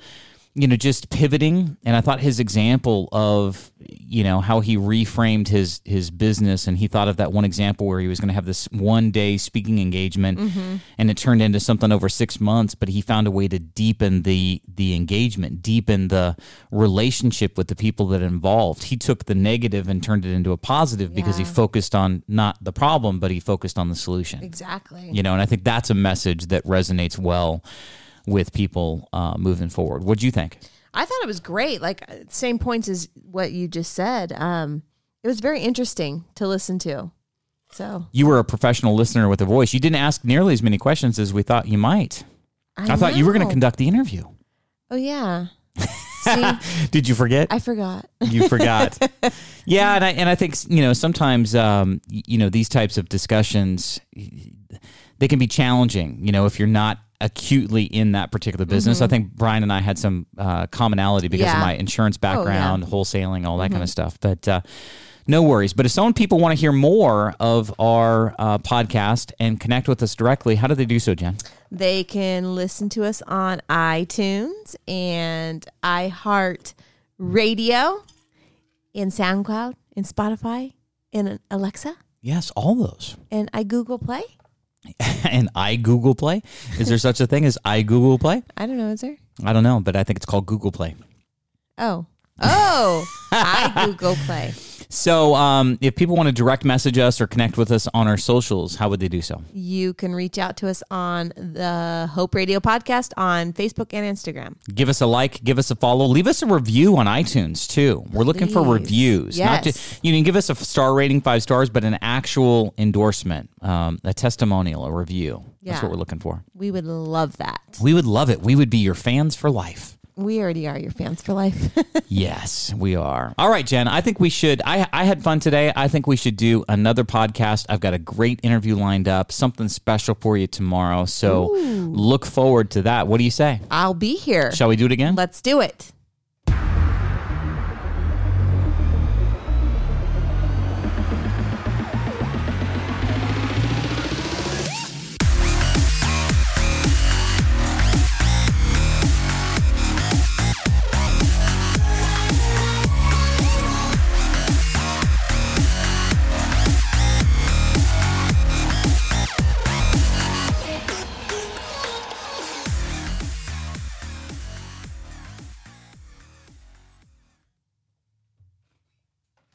you know, just pivoting. And I thought his example of, you know, how he reframed his his business and he thought of that one example where he was going to have this one day speaking engagement mm-hmm. and it turned into something over six months, but he found a way to deepen the the engagement, deepen the relationship with the people that involved. He took the negative and turned it into a positive yeah. because he focused on not the problem, but he focused on the solution. Exactly. You know, and I think that's a message that resonates well with people uh, moving forward. What do you think? I thought it was great. Like same points as what you just said. Um, it was very interesting to listen to. So you were a professional listener with a voice. You didn't ask nearly as many questions as we thought you might. I, I thought you were going to conduct the interview. Oh yeah. See, Did you forget? I forgot. you forgot. yeah, and I and I think you know sometimes um, you know these types of discussions they can be challenging. You know, if you're not acutely in that particular business. I think Brian and I had some uh, commonality because of Mm-hmm. Yeah. Oh, my insurance background, wholesaling, all that Mm-hmm. kind of stuff. But uh, no worries. But if some people want to hear more of our uh, podcast and connect with us directly, how do they do so, Jen? They can listen to us on iTunes and iHeart Radio, in SoundCloud, in Spotify, in Alexa, Yes, all those. and I Google Play. and I Google Play. Is there such a thing as I Google Play? I don't know, is there? I don't know, but I think it's called Google Play. Oh. Oh, I Google Play. So, um, if people want to direct message us or connect with us on our socials, how would they do so? You can reach out to us on the Hope Radio Podcast on Facebook and Instagram. Give us a like, give us a follow, leave us a review on iTunes too. We're looking for Please. reviews, not Yes. just you can give us a star rating, five stars, but an actual endorsement, um, a testimonial, a review. That's what we're looking for. We would love that. We would love it. We would be your fans for life. We already are your fans for life. Yes, we are. All right, Jen. I think we should. I I had fun today. I think we should do another podcast. I've got a great interview lined up, something special for you tomorrow. So look forward to that. What do you say? I'll be here. Shall we do it again? Let's do it.